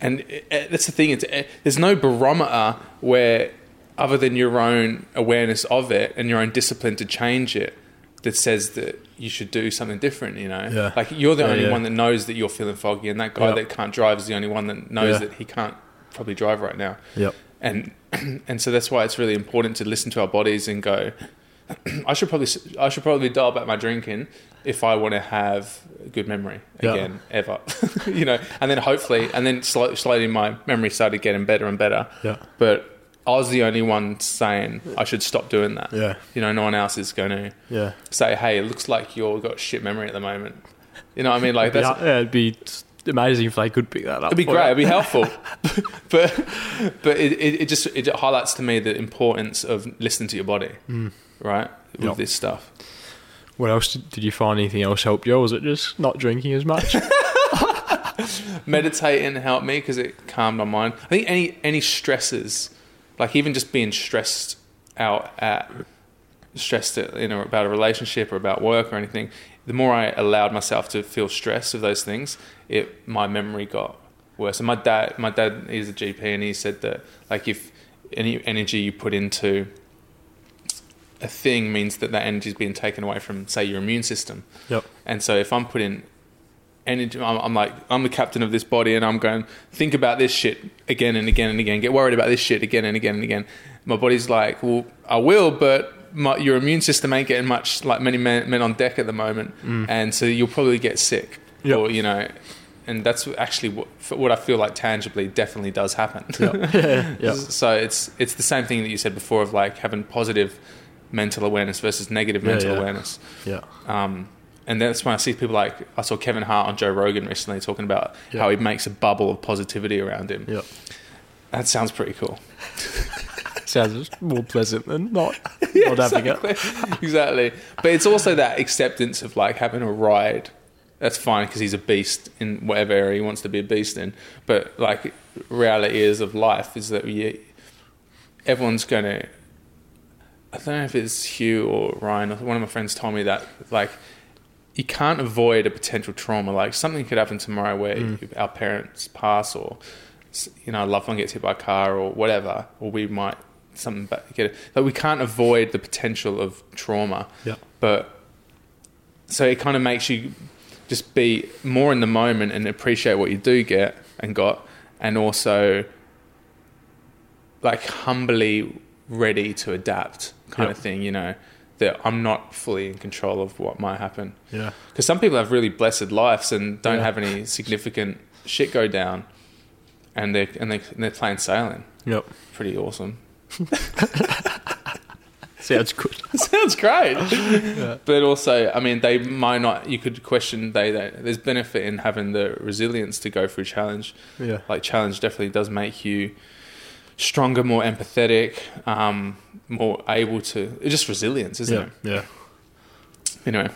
and it, it- that's the thing. It's it, there's no barometer where, other than your own awareness of it and your own discipline to change it, that says that you should do something different. You know, Yeah. like you're the Yeah, only yeah. one that knows that you're feeling foggy, and that guy Yep. that can't drive is the only one that knows that he can't probably drive right now. Yep. And and so that's why it's really important to listen to our bodies and go. I should probably I should probably dial back my drinking if I want to have a good memory Yeah. again ever, you know. And then hopefully, and then slowly, slowly my memory started getting better and better. Yeah. But I was the only one saying I should stop doing that. Yeah. You know, no one else is going to Yeah. say, "Hey, it looks like you've got shit memory at the moment." You know what I mean? Like that's yeah, it'd be amazing if they could pick that up. It'd be great. It'd be helpful. but but it, it, it just it highlights to me the importance of listening to your body, mm. right? With Yep. this stuff. What else did, did you find? Anything else helped you, or was it just not drinking as much? Meditating helped me because it calmed my mind. I think any any stresses, like even just being stressed out at stressed know about a relationship or about work or anything, the more I allowed myself to feel stress of those things, it my memory got worse. And my dad, my dad is a GP, and he said that like if any energy you put into a thing means that that energy is being taken away from, say, your immune system. yep. And so if I'm putting energy, I'm, I'm like, I'm the captain of this body and I'm going, think about this shit again and again and again, get worried about this shit again and again and again. My body's like, well, I will, but my, your immune system ain't getting much like many men, men on deck at the moment. And so you'll probably get sick Yep. or, you know, and that's actually what, what I feel like tangibly definitely does happen. yeah. Yep. So it's it's the same thing that you said before of like having positive mental awareness versus negative mental yeah. awareness. Yeah. Um, and that's when I see people like I saw Kevin Hart on Joe Rogan recently talking about Yeah. how he makes a bubble of positivity around him. Yep. That sounds pretty cool. Sounds more pleasant than not not having it. exactly. exactly. But it's also that acceptance of like having a ride. That's fine because he's a beast in whatever area he wants to be a beast in. But like reality is of life is that everyone's going to. I don't know if it's Hugh or Ryan or one of my friends told me that like you can't avoid a potential trauma. Like something could happen tomorrow where mm. our parents pass or you know a loved one gets hit by a car or whatever, or we might something it. Like we can't avoid the potential of trauma. Yeah. But so it kind of makes you just be more in the moment and appreciate what you do get and got, and also like humbly ready to adapt kind Yep. of thing. You know that I'm not fully in control of what might happen Yeah. because some people have really blessed lives and don't Yeah. have any significant shit go down, and they and they and they're plain sailing. Yep. Pretty awesome. Sounds good. Sounds great. But also, I mean, they might not. You could question they. they there's benefit in having the resilience to go through challenge. Yeah. Like challenge definitely does make you stronger, more empathetic, um, more able to. It's just resilience, isn't Yeah. it? Yeah. Anyway,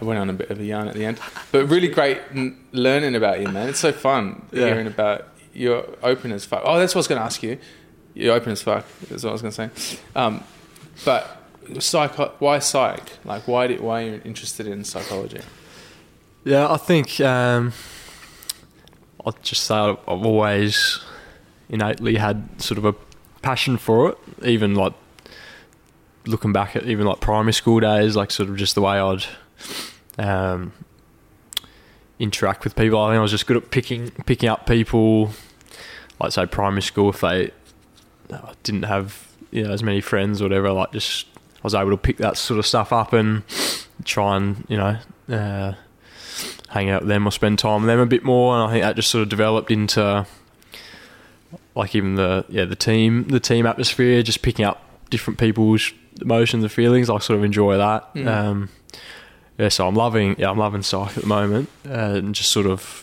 I went on a bit of a yarn at the end, but really great n- learning about you, man. It's so fun Yeah. hearing about your openness. fuck. Oh, that's what I was going to ask you. You're open as fuck. That's what I was going to say. Um, but psych, why psych? Like, why did why are you interested in psychology? Yeah, I think um, I'll just say I've always innately had sort of a passion for it. Even like looking back at even like primary school days, like sort of just the way I'd um, interact with people. I think I was just good at picking picking up people. Like say primary school, if they uh, didn't have you know as many friends or whatever, like just I was able to pick that sort of stuff up and try and you know. Uh, hang out with them or spend time with them a bit more and I think that just sort of developed into like even the yeah the team the team atmosphere just picking up different people's emotions and feelings I sort of enjoy that Mm. um, yeah so I'm loving yeah I'm loving psych at the moment uh, and just sort of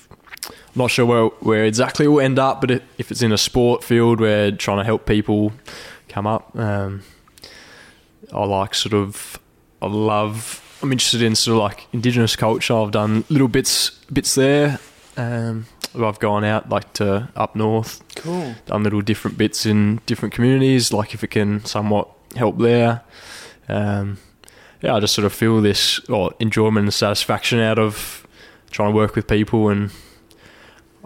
not sure where where exactly we'll end up but if, it's in a sport field where trying to help people come up um, I like sort of I love I'm interested in sort of like indigenous culture. I've done little bits bits there. Um, I've gone out like to up north, Cool. done little different bits in different communities. Like if it can somewhat help there. Um, yeah, I just sort of feel this or enjoyment and satisfaction out of trying to work with people and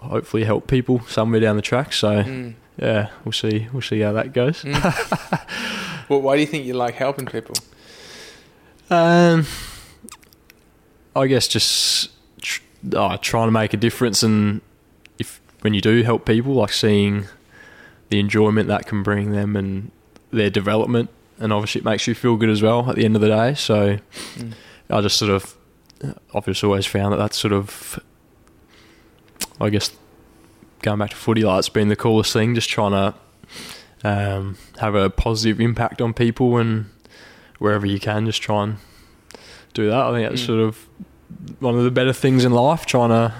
hopefully help people somewhere down the track. So Mm. yeah, we'll see. We'll see how that goes. Mm. well, why do you think you like helping people? Um, I guess just tr- uh, trying to make a difference, and if when you do help people, like seeing the enjoyment that can bring them and their development, and obviously it makes you feel good as well at the end of the day. So Mm. I just sort of, I've just always found that that's sort of, I guess, going back to footy, like it's been the coolest thing, just trying to um, have a positive impact on people and wherever you can, just try and do that. I think that's Mm. sort of one of the better things in life, trying to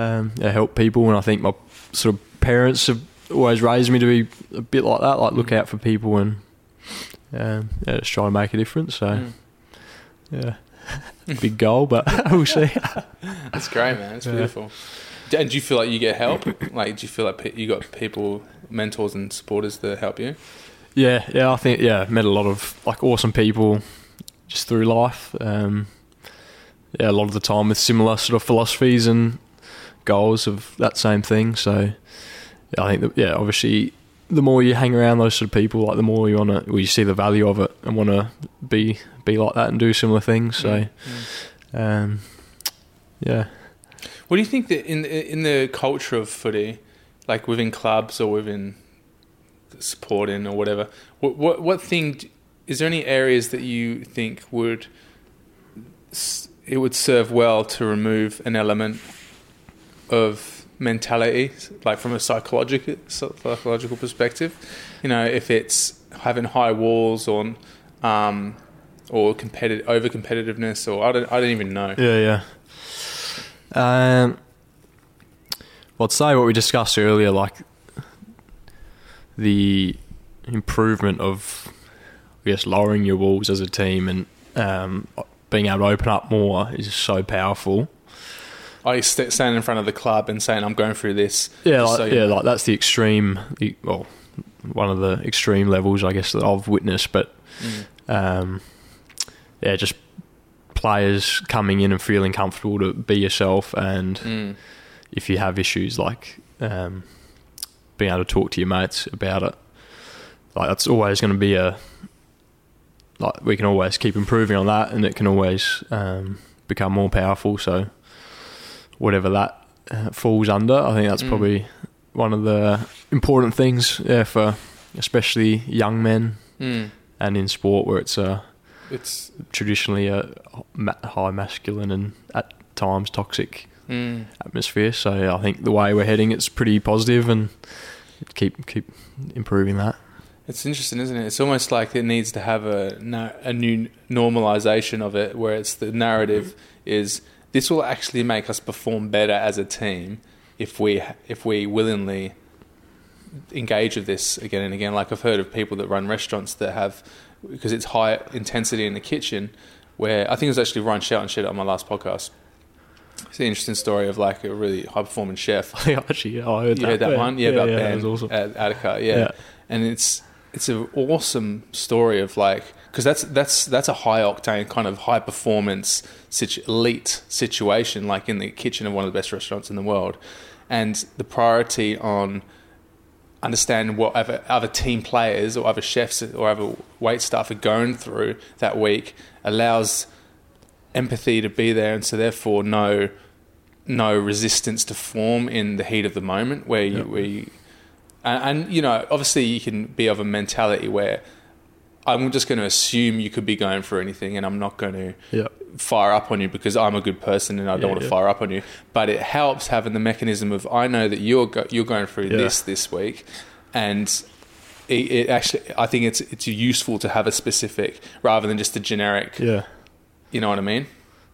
um, yeah, help people. And I think my sort of parents have always raised me to be a bit like that, like look Mm. out for people and um, yeah, just try to make a difference. So Mm. yeah, big goal, but we'll see. That's great, man. It's Yeah. beautiful. And do you feel like you get help? Like, do you feel like you got people, mentors, and supporters that help you? Yeah, yeah, I think yeah, met a lot of like awesome people just through life. Um, yeah, a lot of the time with similar sort of philosophies and goals of that same thing. So yeah, I think that yeah, obviously the more you hang around those sort of people, like the more you wanna, well, you see the value of it and want to be be like that and do similar things. So Mm. um, yeah, What do you think that in in the culture of footy, like within clubs or within supporting or whatever, what what what thing is there any areas that you think would it would serve well to remove an element of mentality, like from a psychological psychological perspective? You know, if it's having high walls or um, or competitive over competitiveness, or I don't I don't even know. Yeah, yeah. Um, well, I'd say what we discussed earlier, like the improvement of, I guess, lowering your walls as a team and um, being able to open up more is so powerful. I st- stand in front of the club and saying I'm going through this. Yeah, like, so yeah, know. like that's the extreme. Well, one of the extreme levels, I guess, that I've witnessed. But Mm. um, yeah, just players coming in and feeling comfortable to be yourself and. Mm. if you have issues like um, being able to talk to your mates about it like that's always going to be a like we can always keep improving on that and it can always um, become more powerful so whatever that uh, falls under i think that's Mm. probably one of the important things yeah, for especially young men Mm. and in sport where it's a It's traditionally a ma- high masculine and at times toxic mm. atmosphere. So I think the way we're heading, it's pretty positive, and keep keep improving that. it's interesting, isn't it? It's almost like it needs to have a na- a new normalization of it, where it's the narrative is this will actually make us perform better as a team if we if we willingly engage with this again and again. Like I've heard of people that run restaurants that have because it's high intensity in the kitchen. where I think it was actually Ryan Shelton shit on my last podcast. It's an interesting story of like a really high performing chef. Actually, yeah, I heard You that. heard that yeah. one? Yeah, about yeah, Ben that was awesome. at Attica. Yeah. Yeah. and it's it's an awesome story of like because that's that's that's a high octane kind of high performance situ- elite situation, like in the kitchen of one of the best restaurants in the world, and the priority on understanding what other, other team players or other chefs or other wait staff are going through that week allows empathy to be there and so therefore no no resistance to form in the heat of the moment where you Yep. where you and, and you know obviously you can be of a mentality where I'm just going to assume you could be going for anything and I'm not going to Yeah, fire up on you because I'm a good person and I don't Yeah, want to yeah. fire up on you. But it helps having the mechanism of I know that you're go- you're going through this this week, and it, it actually I think it's it's useful to have a specific rather than just a generic. yeah, You know what I mean?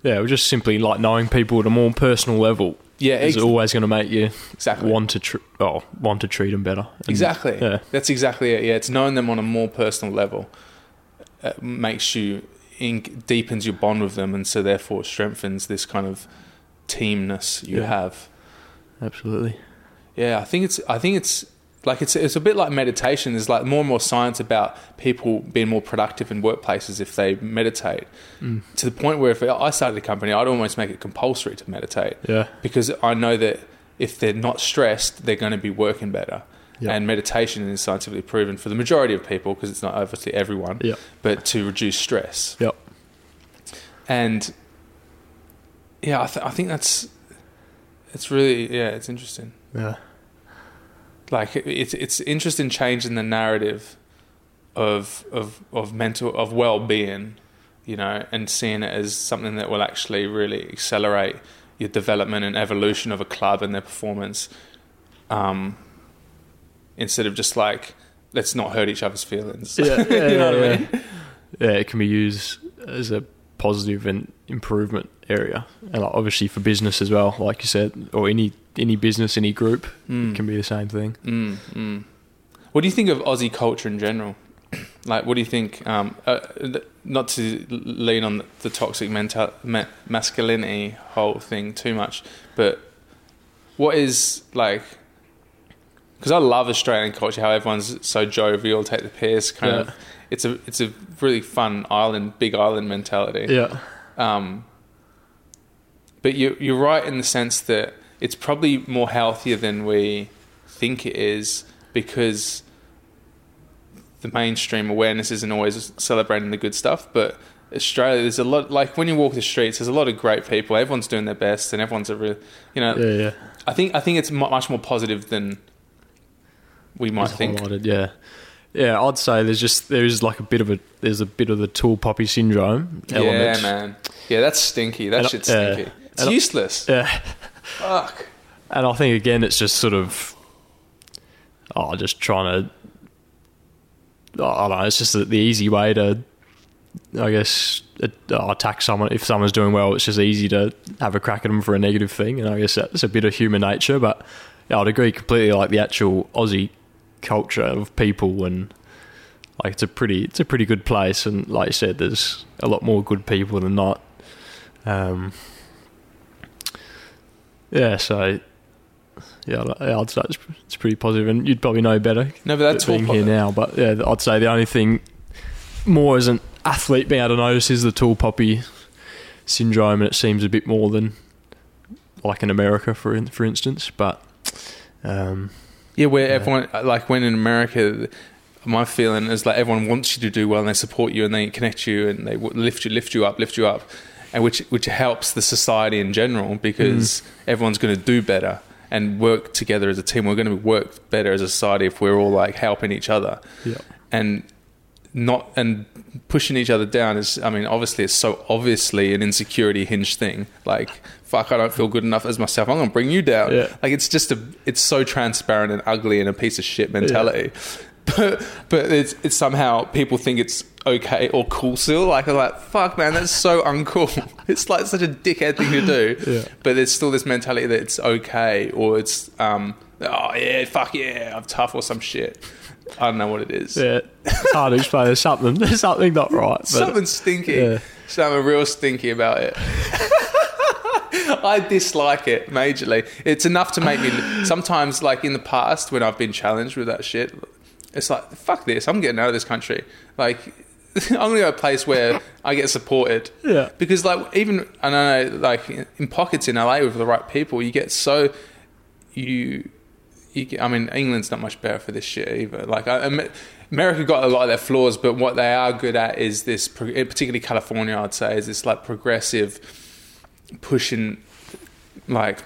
yeah. We're just simply like knowing people at a more personal level Yeah, is ex- always going to make you exactly. want to tr- oh, want to treat them better. And- Exactly. Yeah. That's exactly it. Yeah, it's knowing them on a more personal level uh, makes you in- deepens your bond with them, and so therefore strengthens this kind of teamness you Yeah. have. Absolutely. Yeah, I think it's I think it's like it's it's a bit like meditation. There's like more and more science about people being more productive in workplaces if they meditate. Mm. To the point where if I started a company, I'd almost make it compulsory to meditate Yeah. because I know that if they're not stressed, they're going to be working better. Yeah. And meditation is scientifically proven for the majority of people because it's not obviously everyone, Yep. but to reduce stress. Yep. And yeah, I, th- I think that's it's really yeah, it's interesting Yeah. Like it's it's interesting changing the narrative of of of mental of well being, you know, and seeing it as something that will actually really accelerate your development and evolution of a club and their performance. Um, instead of just like let's not hurt each other's feelings. Yeah, yeah, you know what yeah, I mean? Yeah, it can be used as a positive and improvement area, and like obviously for business as well, like you said, or any any business, any group, Mm. it can be the same thing. Mm, mm. What do you think of Aussie culture in general? Like, what do you think? Um, uh, not to lean on the toxic mental ma- masculinity whole thing too much, but what is like? Because I love Australian culture, how everyone's so jovial, take the piss, kind Yeah. of. It's a it's a really fun island, big island mentality. Yeah, Um, but you, you're right in the sense that it's probably more healthier than we think it is because the mainstream awareness isn't always celebrating the good stuff. But Australia, there's a lot, like when you walk the streets, there's a lot of great people. Everyone's doing their best and everyone's a real, you know, yeah, yeah. I think, I think it's much more positive than we might It's think. yeah. Yeah, I'd say there's just there is like a bit of a there's a bit of the tall poppy syndrome element. Yeah, man. Yeah, that's stinky. That And shit's stinky. It's And I- useless. Yeah, Fuck. and I think again it's just sort of oh, just trying to I don't know. It's just the, the easy way to, I guess, uh, attack someone. If someone's doing well, it's just easy to have a crack at them for a negative thing, and I guess that's a bit of human nature. But yeah, I'd agree completely. Like the actual Aussie culture of people, and like it's a pretty, it's a pretty good place. And like you said, there's a lot more good people than not. Um, yeah, so yeah, I'd- say it's, it's pretty positive, and you'd probably know better No, but that's being all here now. But yeah, I'd say the only thing more as an athlete being able to notice is the tall poppy syndrome, and it seems a bit more than like in America, for in, for instance. But um, Yeah, where Yeah. everyone like when in America, my feeling is like everyone wants you to do well and they support you and they connect you and they lift you, lift you up, lift you up, and which which helps the society in general because mm. everyone's going to do better and work together as a team. We're going to work better as a society if we're all like helping each other. Yeah, and not and pushing each other down is I mean obviously it's so obviously an insecurity hinged thing. Like fuck I don't feel good enough as myself. I'm gonna bring you down. Yeah. like it's just a it's so transparent and ugly and a piece of shit mentality but but it's it's somehow people think it's okay or cool still like I'm like fuck man that's so uncool it's like such a dickhead thing to do Yeah. but there's still this mentality that it's okay or it's um Oh yeah, fuck yeah, I'm tough or some shit. I don't know what it is. Yeah, it's hard to explain. There's something. There's something not right. But Something stinky. Yeah. Something real stinky about it. I dislike it majorly. It's enough to make me. Sometimes, like in the past, when I've been challenged with that shit, it's like, fuck this. I'm getting out of this country. Like, I'm gonna go to a place where I get supported. Yeah. Because like even I don't know, like in pockets in LA with the right people, you get so you. You get, I mean, England's not much better for this shit either. Like, I, America got a lot of their flaws, but what they are good at is this, particularly California, I'd say, is this like progressive pushing, like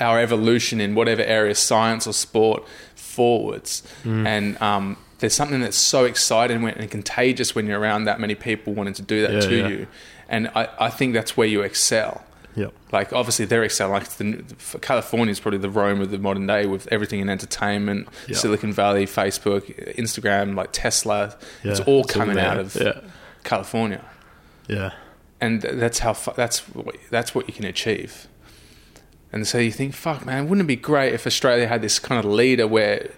our evolution in whatever area, science or sport, forwards. And um, there's something that's so exciting and contagious when you're around that many people wanting to do that Yeah, to yeah. you. And I, I think that's where you excel. Yep. Like obviously they're excelling. Like the, California is probably the Rome of the modern day with everything in entertainment, Yeah. Silicon Valley, Facebook, Instagram, like Tesla. it's all it's coming there. out of Yeah. California, Yeah. and that's how that's what, that's what you can achieve. And so you think, fuck, man, wouldn't it be great if Australia had this kind of leader where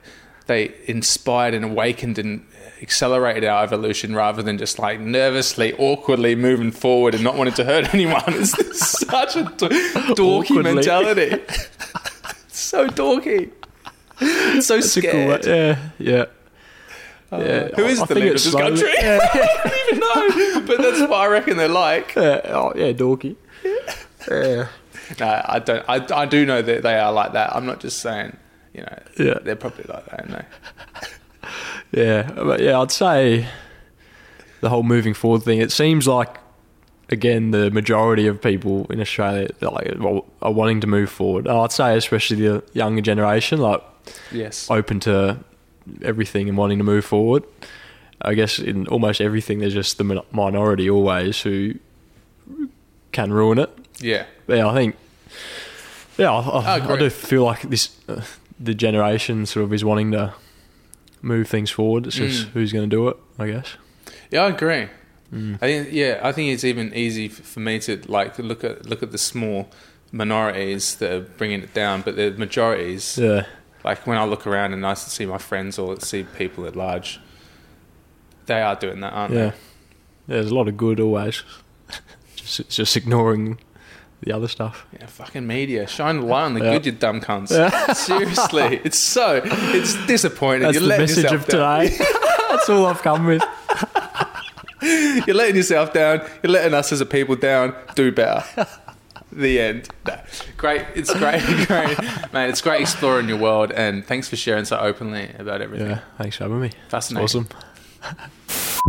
they inspired and awakened and accelerated our evolution rather than just like nervously, awkwardly moving forward and not wanting to hurt anyone? It's such a d- dorky Awkwardly. mentality. so dorky. So It's a cool. scared. Yeah. Yeah. Uh, yeah. Who is I the leader of this slowly- country? I don't even know. But that's what I reckon they're like. Yeah. Oh, yeah. Dorky. Yeah. No, I don't. I, I do know that they are like that. I'm not just saying. You know, Yeah. they're probably like that. No. Yeah, but yeah, I'd say the whole moving forward thing. It seems like again the majority of people in Australia like are wanting to move forward. I'd say especially the younger generation, like Yes. open to everything and wanting to move forward. I guess in almost everything, there's just the minority always who can ruin it. Yeah. Yeah, I think. Yeah, I, I, I I, do feel like this uh, the generation sort of is wanting to move things forward. It's just Mm. who's going to do it, I guess. Yeah, I agree. Mm. I think. Yeah, I think it's even easy for me to like look at look at the small minorities that are bringing it down, but the majorities. Yeah, Like when I look around and I see my friends or see people at large, they are doing that, aren't yeah. they? There's a lot of good always. just it's just ignoring the other stuff. Yeah, fucking media. Shine the light on the Yeah. good, you dumb cunts. Seriously. It's so, it's disappointing. That's You're the message of down. today. That's all I've come with. You're letting yourself down. You're letting us as a people down. Do better. the end. No. Great. It's great. Great. Man, it's great exploring your world. And thanks for sharing so openly about everything. Yeah, thanks for having me. Fascinating. Awesome.